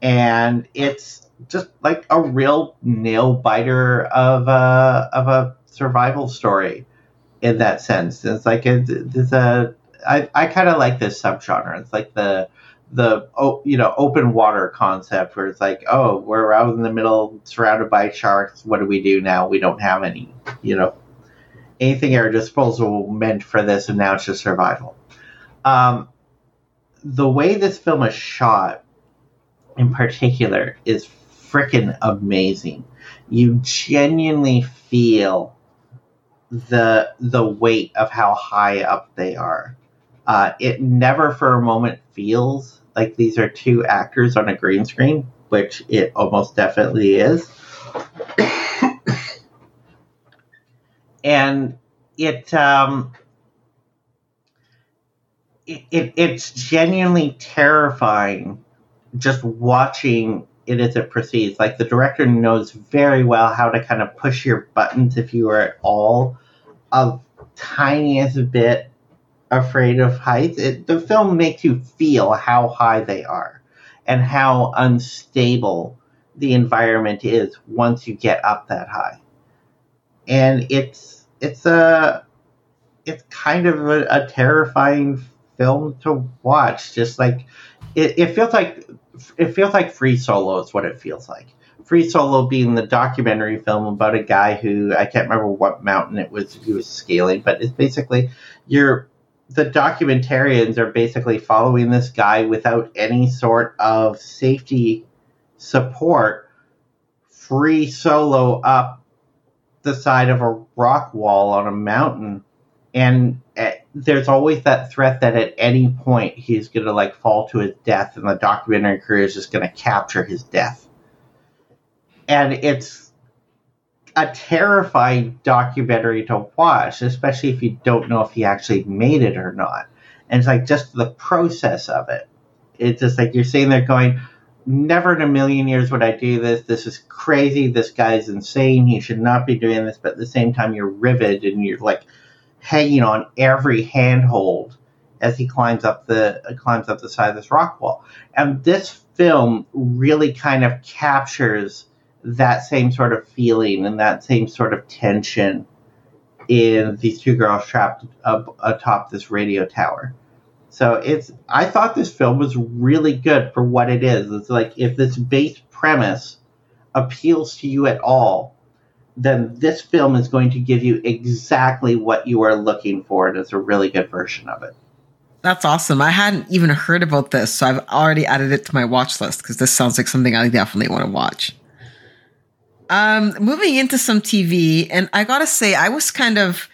And it's just like a real nail biter of a of a survival story in that sense. It's like there's a I, I kind of like this subgenre. It's like the the oh, you know open water concept where it's like oh we're out in the middle surrounded by sharks. What do we do now? We don't have any you know anything air disposal meant for this, and now it's just survival. Um, the way this film is shot, in particular, is freaking amazing. You genuinely feel the the weight of how high up they are. Uh, it never for a moment feels like these are two actors on a green screen, which it almost definitely is. and it, um, it, it, it's genuinely terrifying just watching it as it proceeds. Like the director knows very well how to kind of push your buttons if you are at all a tiniest bit afraid of heights. It, the film makes you feel how high they are and how unstable the environment is once you get up that high. And it's it's a it's kind of a, a terrifying film to watch. Just like it, it feels like it feels like Free Solo is what it feels like. Free Solo being the documentary film about a guy who I can't remember what mountain it was he was scaling, but it's basically you're the documentarians are basically following this guy without any sort of safety support, free solo up the side of a rock wall on a mountain. And uh, there's always that threat that at any point he's going to like fall to his death, and the documentary crew is just going to capture his death. And it's a terrifying documentary to watch, especially if you don't know if he actually made it or not. And it's like just the process of it. It's just like you're sitting there going, never in a million years would I do this. This is crazy. This guy's insane. He should not be doing this. But at the same time, you're riveted and you're like hanging on every handhold as he climbs up the uh, climbs up the side of this rock wall. And this film really kind of captures that same sort of feeling and that same sort of tension in these two girls trapped up atop this radio tower. So it's I thought this film was really good for what it is. It's like if this base premise appeals to you at all, then this film is going to give you exactly what you are looking for and it's a really good version of it. That's awesome. I hadn't even heard about this, so I've already added it to my watch list because this sounds like something I definitely want to watch. Um, moving into some TV, and I gotta say, I was kind of,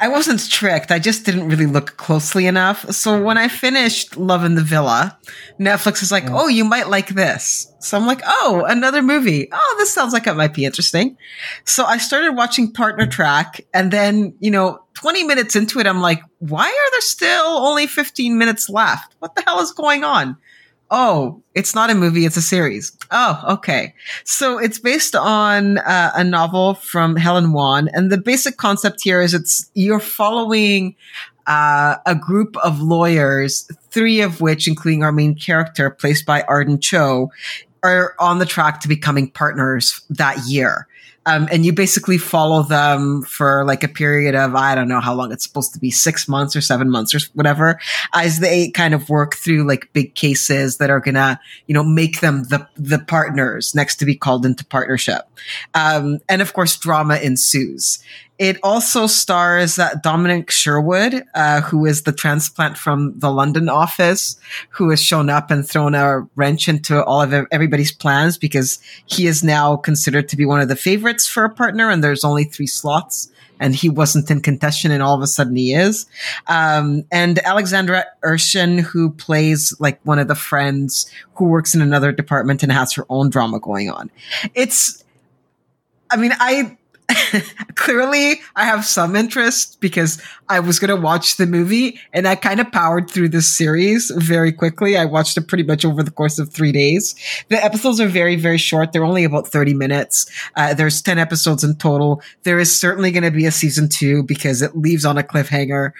I wasn't tricked. I just didn't really look closely enough. So when I finished Love in the Villa, Netflix is like, "Oh, you might like this." So I'm like, "Oh, another movie. Oh, this sounds like it might be interesting." So I started watching Partner Track, and then you know, 20 minutes into it, I'm like, "Why are there still only 15 minutes left? What the hell is going on?" Oh, it's not a movie, it's a series. Oh, okay. So it's based on uh, a novel from Helen Wan. And the basic concept here is it's, you're following uh, a group of lawyers, three of which, including our main character, placed by Arden Cho, are on the track to becoming partners that year. Um, and you basically follow them for like a period of, I don't know how long it's supposed to be, six months or seven months or whatever, as they kind of work through like big cases that are gonna, you know, make them the, the partners next to be called into partnership. Um, and of course, drama ensues. It also stars uh, Dominic Sherwood, uh, who is the transplant from the London office, who has shown up and thrown a wrench into all of everybody's plans because he is now considered to be one of the favorites for a partner, and there's only three slots. And he wasn't in contention, and all of a sudden he is. Um, and Alexandra Turshen, who plays like one of the friends who works in another department and has her own drama going on. It's, I mean, I clearly I have some interest because I was going to watch the movie and I kind of powered through this series very quickly. I watched it pretty much over the course of three days. The episodes are very, very short. They're only about 30 minutes. Uh, there's 10 episodes in total. There is certainly going to be a season two because it leaves on a cliffhanger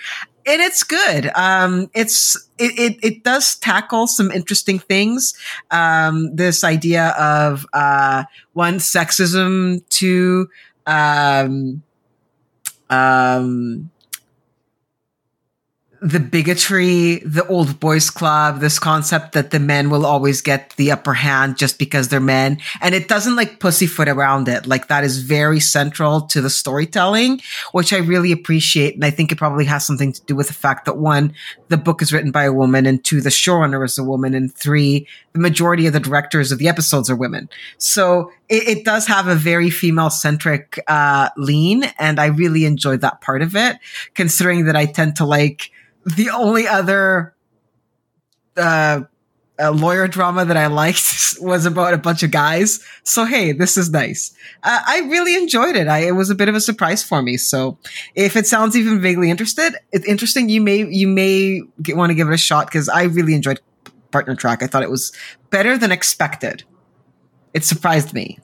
and it's good. Um, it's it, it, it does tackle some interesting things. Um, this idea of uh, one sexism, two um, um, the bigotry, the old boys club, this concept that the men will always get the upper hand just because they're men. And it doesn't like pussyfoot around it. Like that is very central to the storytelling, which I really appreciate. And I think it probably has something to do with the fact that one, the book is written by a woman and two, the showrunner is a woman and three, the majority of the directors of the episodes are women. So it, it does have a very female centric, uh, lean. And I really enjoyed that part of it, considering that I tend to like, the only other uh, lawyer drama that I liked was about a bunch of guys. So hey, this is nice. Uh, I really enjoyed it. I, it was a bit of a surprise for me. So if it sounds even vaguely interested, it's interesting. You may you may want to give it a shot because I really enjoyed Partner Track. I thought it was better than expected. It surprised me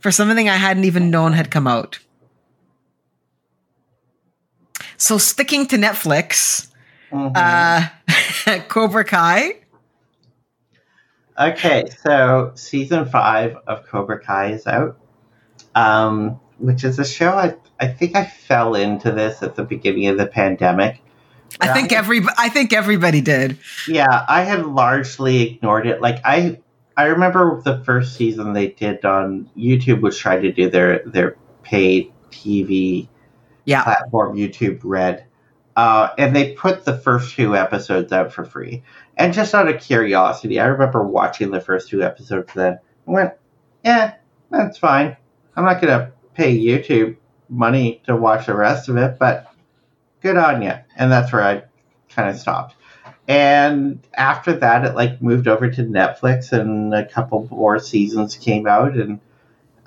for something I hadn't even known had come out. So sticking to Netflix, mm-hmm. uh, Cobra Kai. Okay, so season five of Cobra Kai is out, um, which is a show I I think I fell into this at the beginning of the pandemic. I think I, every I think everybody did. Yeah, I had largely ignored it. Like I I remember the first season they did on YouTube was trying to do their their paid TV yeah. platform YouTube Red. Uh, and they put the first two episodes out for free. And just out of curiosity, I remember watching the first two episodes then. Went, yeah, that's fine. I'm not going to pay YouTube money to watch the rest of it, but good on you. And that's where I kind of stopped. And after that, it like moved over to Netflix, and a couple more seasons came out, and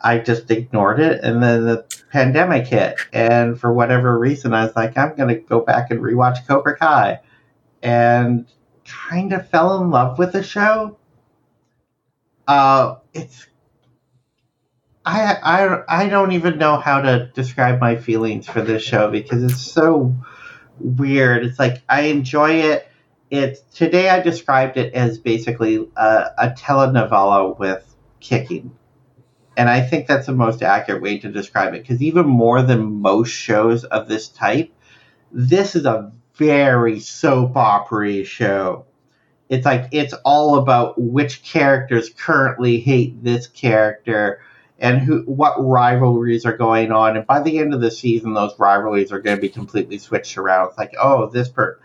I just ignored it. And then the pandemic hit, and for whatever reason, I was like, I'm going to go back and rewatch Cobra Kai, and kind of fell in love with the show. Uh, it's I I I don't even know how to describe my feelings for this show because it's so weird. It's like I enjoy it. It's today I described it as basically a, a telenovela with kicking and I think that's the most accurate way to describe it because even more than most shows of this type, this is a very soap opera show. It's like it's all about which characters currently hate this character and who what rivalries are going on. And by the end of the season, those rivalries are going to be completely switched around. It's like, oh, this per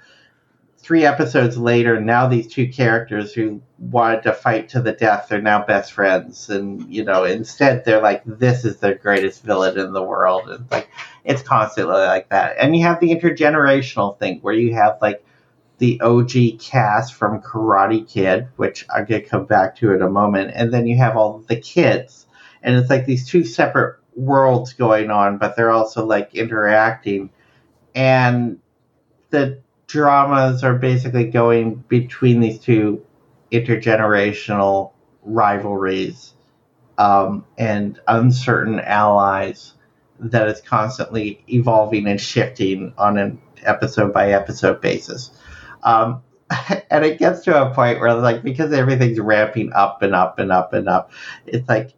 three episodes later, now these two characters who wanted to fight to the death, they're now best friends. And, you know, instead they're like, this is the greatest villain in the world. And like, it's constantly like that. And you have the intergenerational thing where you have like the OG cast from Karate Kid, which I'm to come back to in a moment. And then you have all the kids. And it's like these two separate worlds going on, but they're also like interacting. And the dramas are basically going between these two intergenerational rivalries um, and uncertain allies that is constantly evolving and shifting on an episode by episode basis. Um, and it gets to a point where like because everything's ramping up and up and up and up, it's like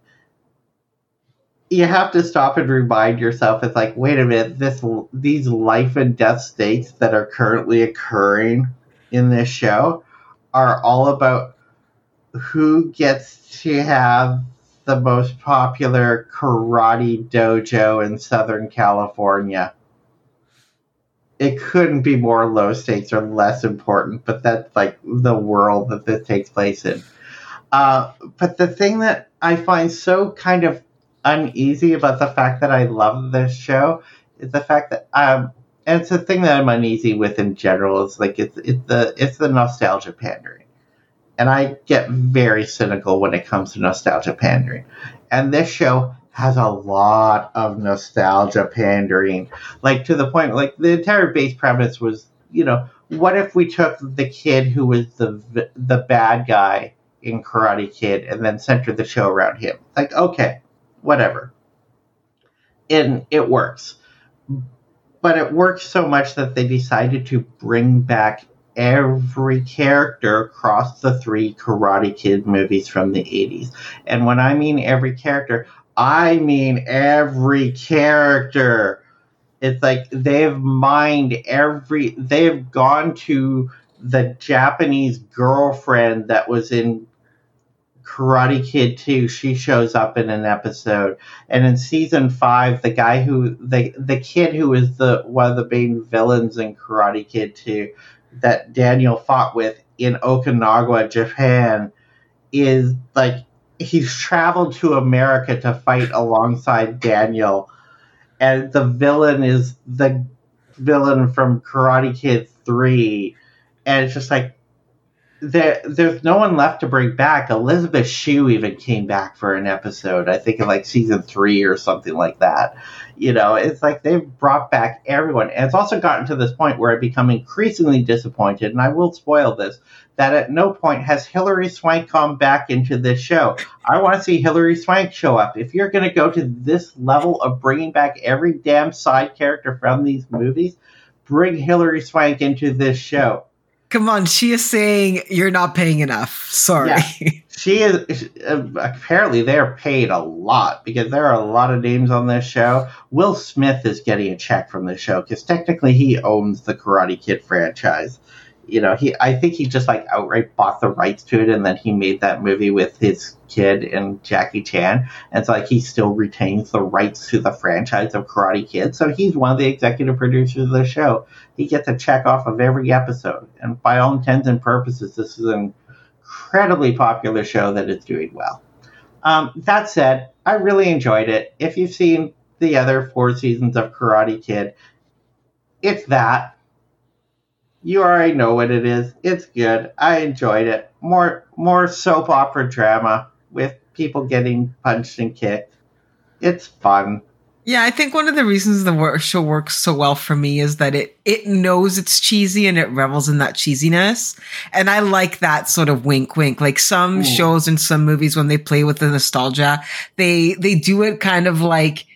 you have to stop and remind yourself it's like wait a minute this these life and death states that are currently occurring in this show are all about who gets to have the most popular karate dojo in southern california. It couldn't be more low stakes or less important but that's like the world that this takes place in. Uh, but the thing that i find so kind of uneasy about the fact that I love this show is the fact that um and it's a thing that I'm uneasy with in general is like it's it's the it's the nostalgia pandering. And I get very cynical when it comes to nostalgia pandering. And this show has a lot of nostalgia pandering. Like to the point like the entire base premise was, you know, what if we took the kid who was the the bad guy in Karate Kid and then centered the show around him? Like okay, whatever. And it works. But it works so much that they decided to bring back every character across the three Karate Kid movies from the 80s. And when I mean every character, I mean every character. It's like they've mined every, they've gone to the Japanese girlfriend that was in Karate Kid 2, she shows up in an episode. And in season 5, the guy who the the kid who is the one of the main villains in Karate Kid 2 that Daniel fought with in Okinawa, Japan is like he's traveled to America to fight alongside Daniel. And the villain is the villain from Karate Kid 3. And it's just like there, there's no one left to bring back. Elizabeth Shue even came back for an episode, I think in like season three or something like that. You know, it's like they've brought back everyone. And it's also gotten to this point where I become increasingly disappointed, and I will spoil this, that at no point has Hilary Swank come back into this show. I want to see Hilary Swank show up. If you're going to go to this level of bringing back every damn side character from these movies, bring Hilary Swank into this show Come on, she is saying you're not paying enough. Sorry. Yeah. She is apparently they're paid a lot because there are a lot of names on this show. Will Smith is getting a check from this show because technically he owns the Karate Kid franchise you know, he I think he just like outright bought the rights to it, and then he made that movie with his kid and Jackie Chan. And it's like he still retains the rights to the franchise of Karate Kid, so he's one of the executive producers of the show. He gets a check off of every episode, and by all intents and purposes, this is an incredibly popular show that is doing well. Um, that said, I really enjoyed it. If you've seen the other four seasons of Karate Kid, it's that you already know what it is. It's good. I enjoyed it. More more soap opera drama with people getting punched and kicked. It's fun. Yeah, I think one of the reasons the show works so well for me is that it it knows it's cheesy and it revels in that cheesiness, and I like that sort of wink, wink. Like some Ooh. shows and some movies when they play with the nostalgia, they they do it kind of like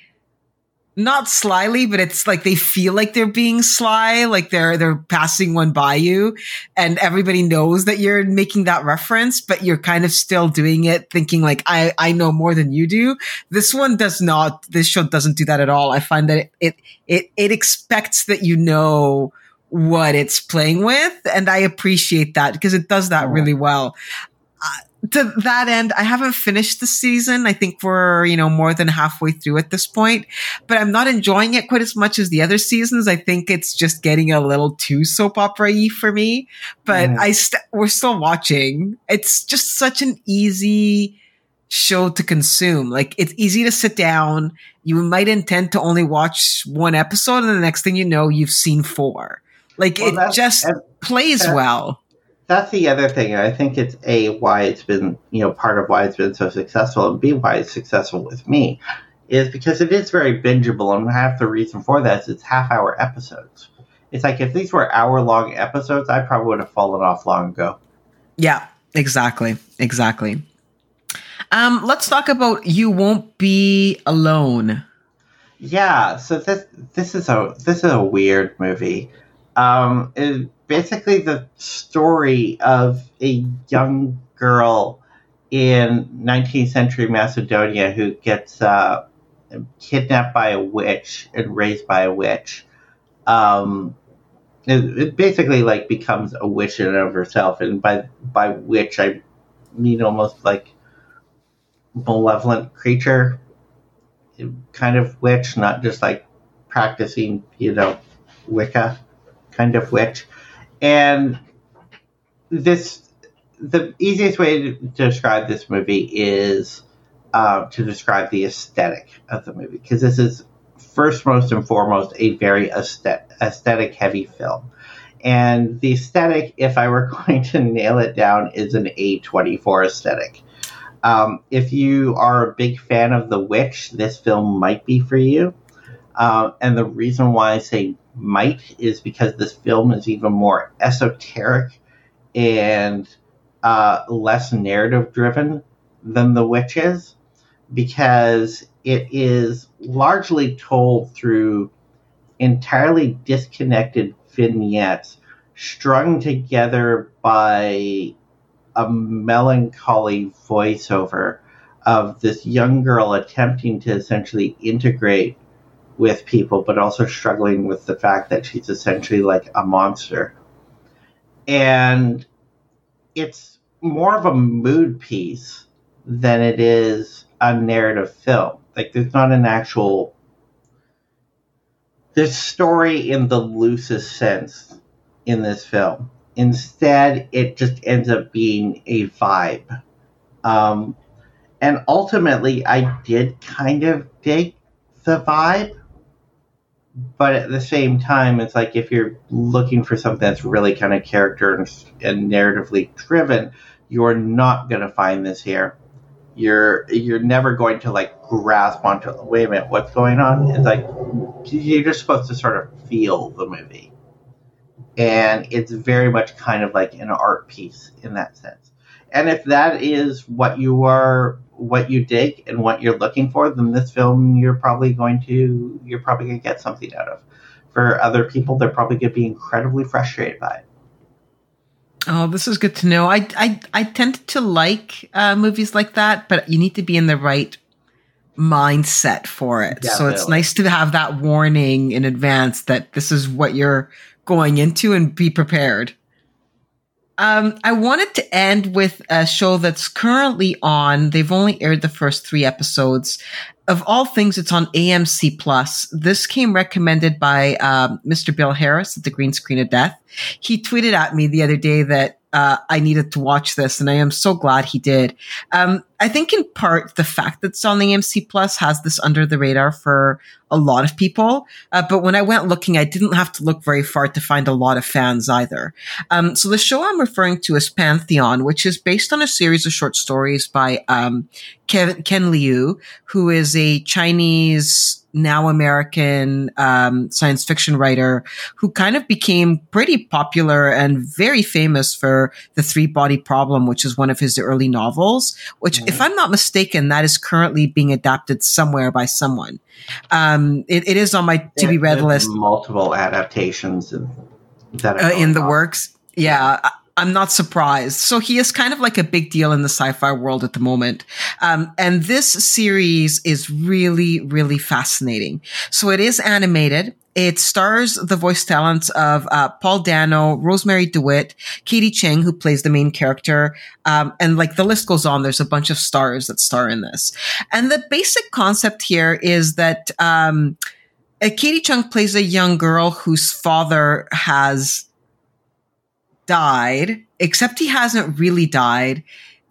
not slyly, but it's like they feel like they're being sly, like they're they're passing one by you, and everybody knows that you're making that reference, but you're kind of still doing it, thinking like I I know more than you do. This one does not. This show doesn't do that at all. I find that it it it, it expects that you know what it's playing with, and I appreciate that because it does that really well to that end, I haven't finished the season. I think we're, you know, more than halfway through at this point, but I'm not enjoying it quite as much as the other seasons. I think it's just getting a little too soap opera y for me, but mm. I, st- we're still watching. It's just such an easy show to consume. Like it's easy to sit down. You might intend to only watch one episode and the next thing you know, you've seen four. Like well, it just plays well that's the other thing. I think it's a why it's been you know part of why it's been so successful, and b why it's successful with me, is because it is very bingeable, and half the reason for that is it's half hour episodes. It's like if these were hour long episodes, I probably would have fallen off long ago. Yeah, exactly, exactly. Um, let's talk about "You Won't Be Alone." Yeah, so this this is a this is a weird movie. Um, it, basically the story of a young girl in 19th century Macedonia who gets uh, kidnapped by a witch and raised by a witch. Um, it, it, basically like becomes a witch in and of herself, and by by witch I mean almost like malevolent creature kind of witch, not just like practicing, you know, Wicca kind of witch. And this, the easiest way to describe this movie is uh, to describe the aesthetic of the movie, because this is first, most and foremost, a very aesthetic heavy film. And the aesthetic, if I were going to nail it down, is an A24 aesthetic. Um, if you are a big fan of The Witch, this film might be for you. Uh, and the reason why I say might is because this film is even more esoteric and uh, less narrative driven than The Witch is, because it is largely told through entirely disconnected vignettes strung together by a melancholy voiceover of this young girl attempting to essentially integrate with people, but also struggling with the fact that she's essentially like a monster. And it's more of a mood piece than it is a narrative film. Like, there's not an actual. There's story in the loosest sense in this film. Instead, it just ends up being a vibe. Um, and ultimately, I did kind of dig the vibe. But at the same time, it's like if you're looking for something that's really kind of character and, and narratively driven, you're not going to find this here. You're you're never going to like grasp onto. Wait a minute, what's going on? It's like you're just supposed to sort of feel the movie and it's very much kind of like an art piece in that sense. And if that is what you are, what you dig, and what you're looking for, then this film you're probably going to you're probably going to get something out of. For other people, they're probably going to be incredibly frustrated by it. Oh, this is good to know. I I I tend to like uh, movies like that, but you need to be in the right mindset for it. Definitely. So it's nice to have that warning in advance that this is what you're going into and be prepared. Um, I wanted to end with a show that's currently on. They've only aired the first three episodes. Of all things, it's on AMC Plus. This came recommended by um, Mr. Bill Harris at the Green Screen of Death. He tweeted at me the other day that uh, I needed to watch this, and I am so glad he did. Um, I think in part the fact that it's on the AMC Plus has this under the radar for a lot of people. Uh, but when I went looking, I didn't have to look very far to find a lot of fans either. Um, so the show I'm referring to is Pantheon, which is based on a series of short stories by um, Ken, Ken Liu, who is a Chinese now American um, science fiction writer who kind of became pretty popular and very famous for the three body problem, which is one of his early novels, which, mm-hmm. if I'm not mistaken, that is currently being adapted somewhere by someone. Um, it, it is on my to be read list. Multiple adaptations that uh, in the on. works. Yeah. I'm not surprised. So he is kind of like a big deal in the sci-fi world at the moment. Um, and this series is really, really fascinating. So it is animated. It stars the voice talents of uh, Paul Dano, Rosemarie DeWitt, Katie Chang, who plays the main character, um, and like the list goes on. There's a bunch of stars that star in this. And the basic concept here is that um, uh, Katie Chung plays a young girl whose father has died, except he hasn't really died.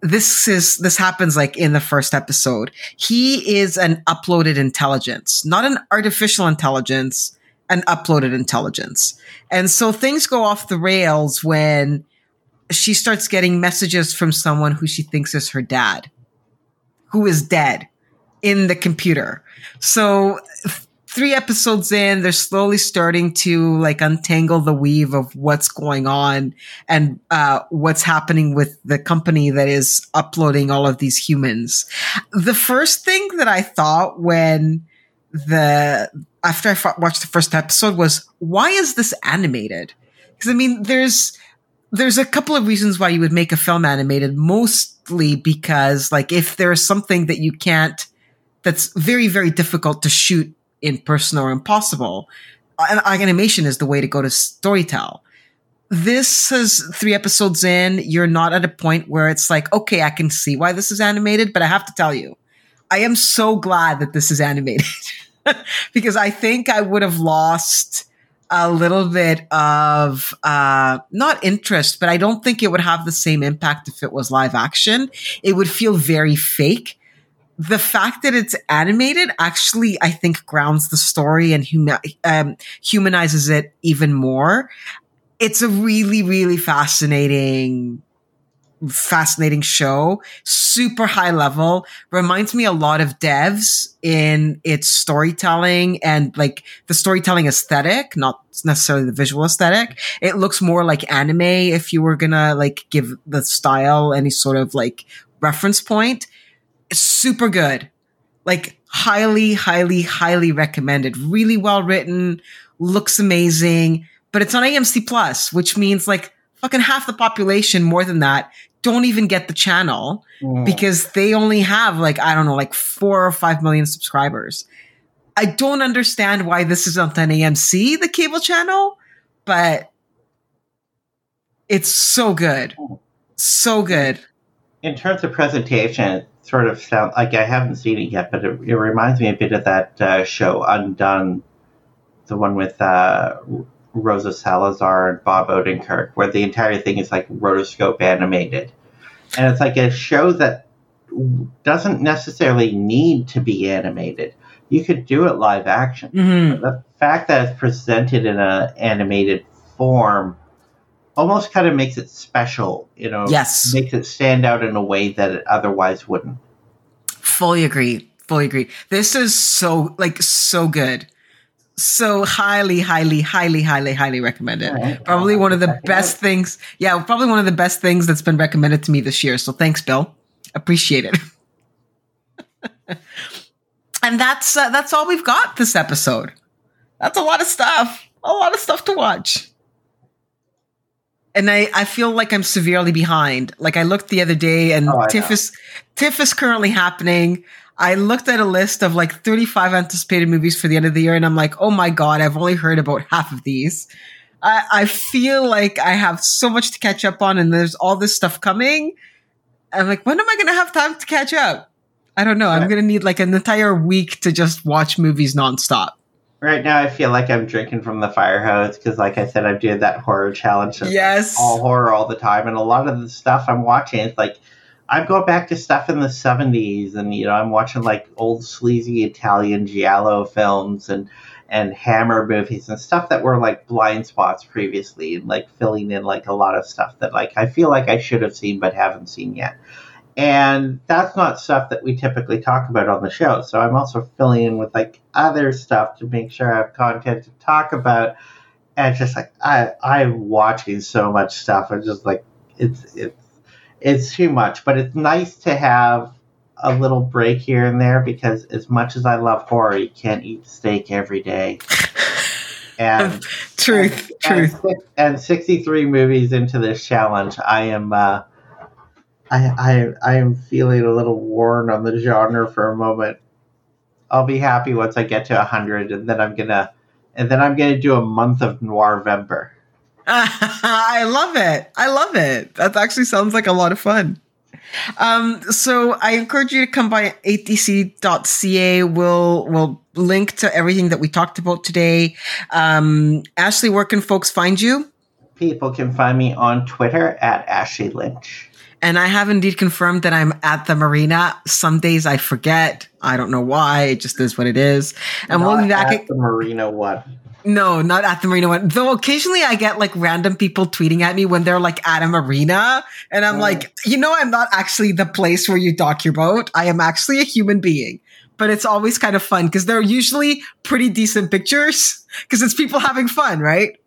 This is, this happens like in the first episode. He is an uploaded intelligence, not an artificial intelligence, an uploaded intelligence. And so things go off the rails when she starts getting messages from someone who she thinks is her dad, who is dead in the computer. So three episodes in, they're slowly starting to like untangle the weave of what's going on and uh, what's happening with the company that is uploading all of these humans. The first thing that I thought when the after I watched the first episode was why is this animated? Because I mean, there's there's a couple of reasons why you would make a film animated. Mostly because, like, if there's something that you can't, that's very very difficult to shoot in person or impossible, And animation is the way to go to storytell. This is three episodes in. You're not at a point where it's like, okay, I can see why this is animated, but I have to tell you, I am so glad that this is animated because I think I would have lost a little bit of uh, not interest, but I don't think it would have the same impact if it was live action. It would feel very fake. The fact that it's animated actually, I think, grounds the story and huma- um, humanizes it even more. It's a really, really fascinating fascinating show, super high level, reminds me a lot of devs in its storytelling and like the storytelling aesthetic, not necessarily the visual aesthetic. It looks more like anime if you were gonna like give the style any sort of like reference point. It's super good. Like highly, highly, highly recommended. Really well written, looks amazing, but it's on AMC Plus, which means like fucking half the population, more than that, don't even get the channel mm. because they only have like, I don't know, like four or five million subscribers. I don't understand why this is on AMC, the cable channel, but it's so good. So good. In terms of presentation, it sort of sound like I haven't seen it yet, but it, it reminds me a bit of that uh, show Undone, the one with uh, Rosa Salazar and Bob Odenkirk, where the entire thing is like rotoscope animated. And it's like a show that doesn't necessarily need to be animated. You could do it live action. Mm-hmm. The fact that it's presented in an animated form almost kind of makes it special, you know, yes. makes it stand out in a way that it otherwise wouldn't. Fully agree. Fully agree. This is so like so good so highly, highly, highly, highly, highly recommended. Right. Probably one of the best things. Yeah, probably one of the best things that's been recommended to me this year. So thanks, Bill. Appreciate it. and that's uh, that's all we've got this episode. That's a lot of stuff. A lot of stuff to watch. And I, I feel like I'm severely behind. Like I looked the other day and oh, TIFF is TIFF is currently happening. I looked at a list of like 35 anticipated movies for the end of the year, and I'm like, oh my god, I've only heard about half of these. I, I feel like I have so much to catch up on, and there's all this stuff coming. I'm like, when am I going to have time to catch up? I don't know. I'm going to need like an entire week to just watch movies nonstop. Right now, I feel like I'm drinking from the fire hose because, like I said, I'm doing that horror challenge. Yes, all horror all the time, and a lot of the stuff I'm watching is like I'm going back to stuff in the 70s and you know I'm watching like old sleazy Italian giallo films and and Hammer movies and stuff that were like blind spots previously and like filling in like a lot of stuff that like I feel like I should have seen but haven't seen yet. And that's not stuff that we typically talk about on the show. So I'm also filling in with like other stuff to make sure I have content to talk about. And just like I I'm watching so much stuff. I'm just like it's it's it's too much. But it's nice to have a little break here and there because as much as I love horror, you can't eat steak every day. And truth, and, truth. And, and, 63 movies into this challenge, I am uh, I, I I am feeling a little worn on the genre for a moment. I'll be happy once I get to 100 and then I'm going to and then I'm to do a month of noir. Noirvember. I love it. I love it. That actually sounds like a lot of fun. Um, so I encourage you to come by atc.ca. We'll, we'll link to everything that we talked about today. Um, Ashley, where can folks find you? People can find me on Twitter at Ashley Lynch. And I have indeed confirmed that I'm at the marina. Some days I forget. I don't know why. It just is what it is. And Not we'll be back at the marina. What? No, not at the marina one. Though occasionally I get like random people tweeting at me when they're like at a marina. And I'm oh. like, you know, I'm not actually the place where you dock your boat. I am actually a human being. But it's always kind of fun because they're usually pretty decent pictures because it's people having fun, right?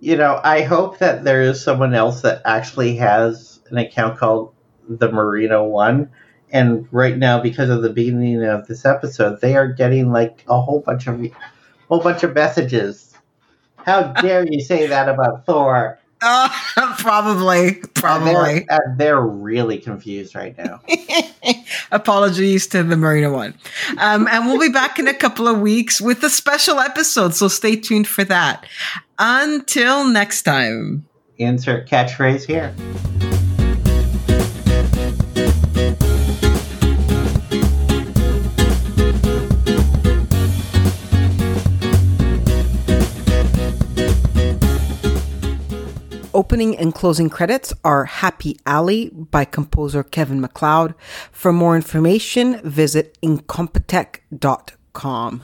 you know, I hope that there is someone else that actually has an account called the Marina One. And right now, because of the beginning of this episode, they are getting like a whole bunch of whole bunch of messages How dare you say that about Thor? Uh, probably, probably. And they're, and they're really confused right now. Apologies to the Marina one. Um, and we'll be back in a couple of weeks with a special episode, so stay tuned for that. Until next time. Insert catchphrase here. Opening and closing credits are Happy Alley by composer Kevin MacLeod. For more information, visit incompetech.com.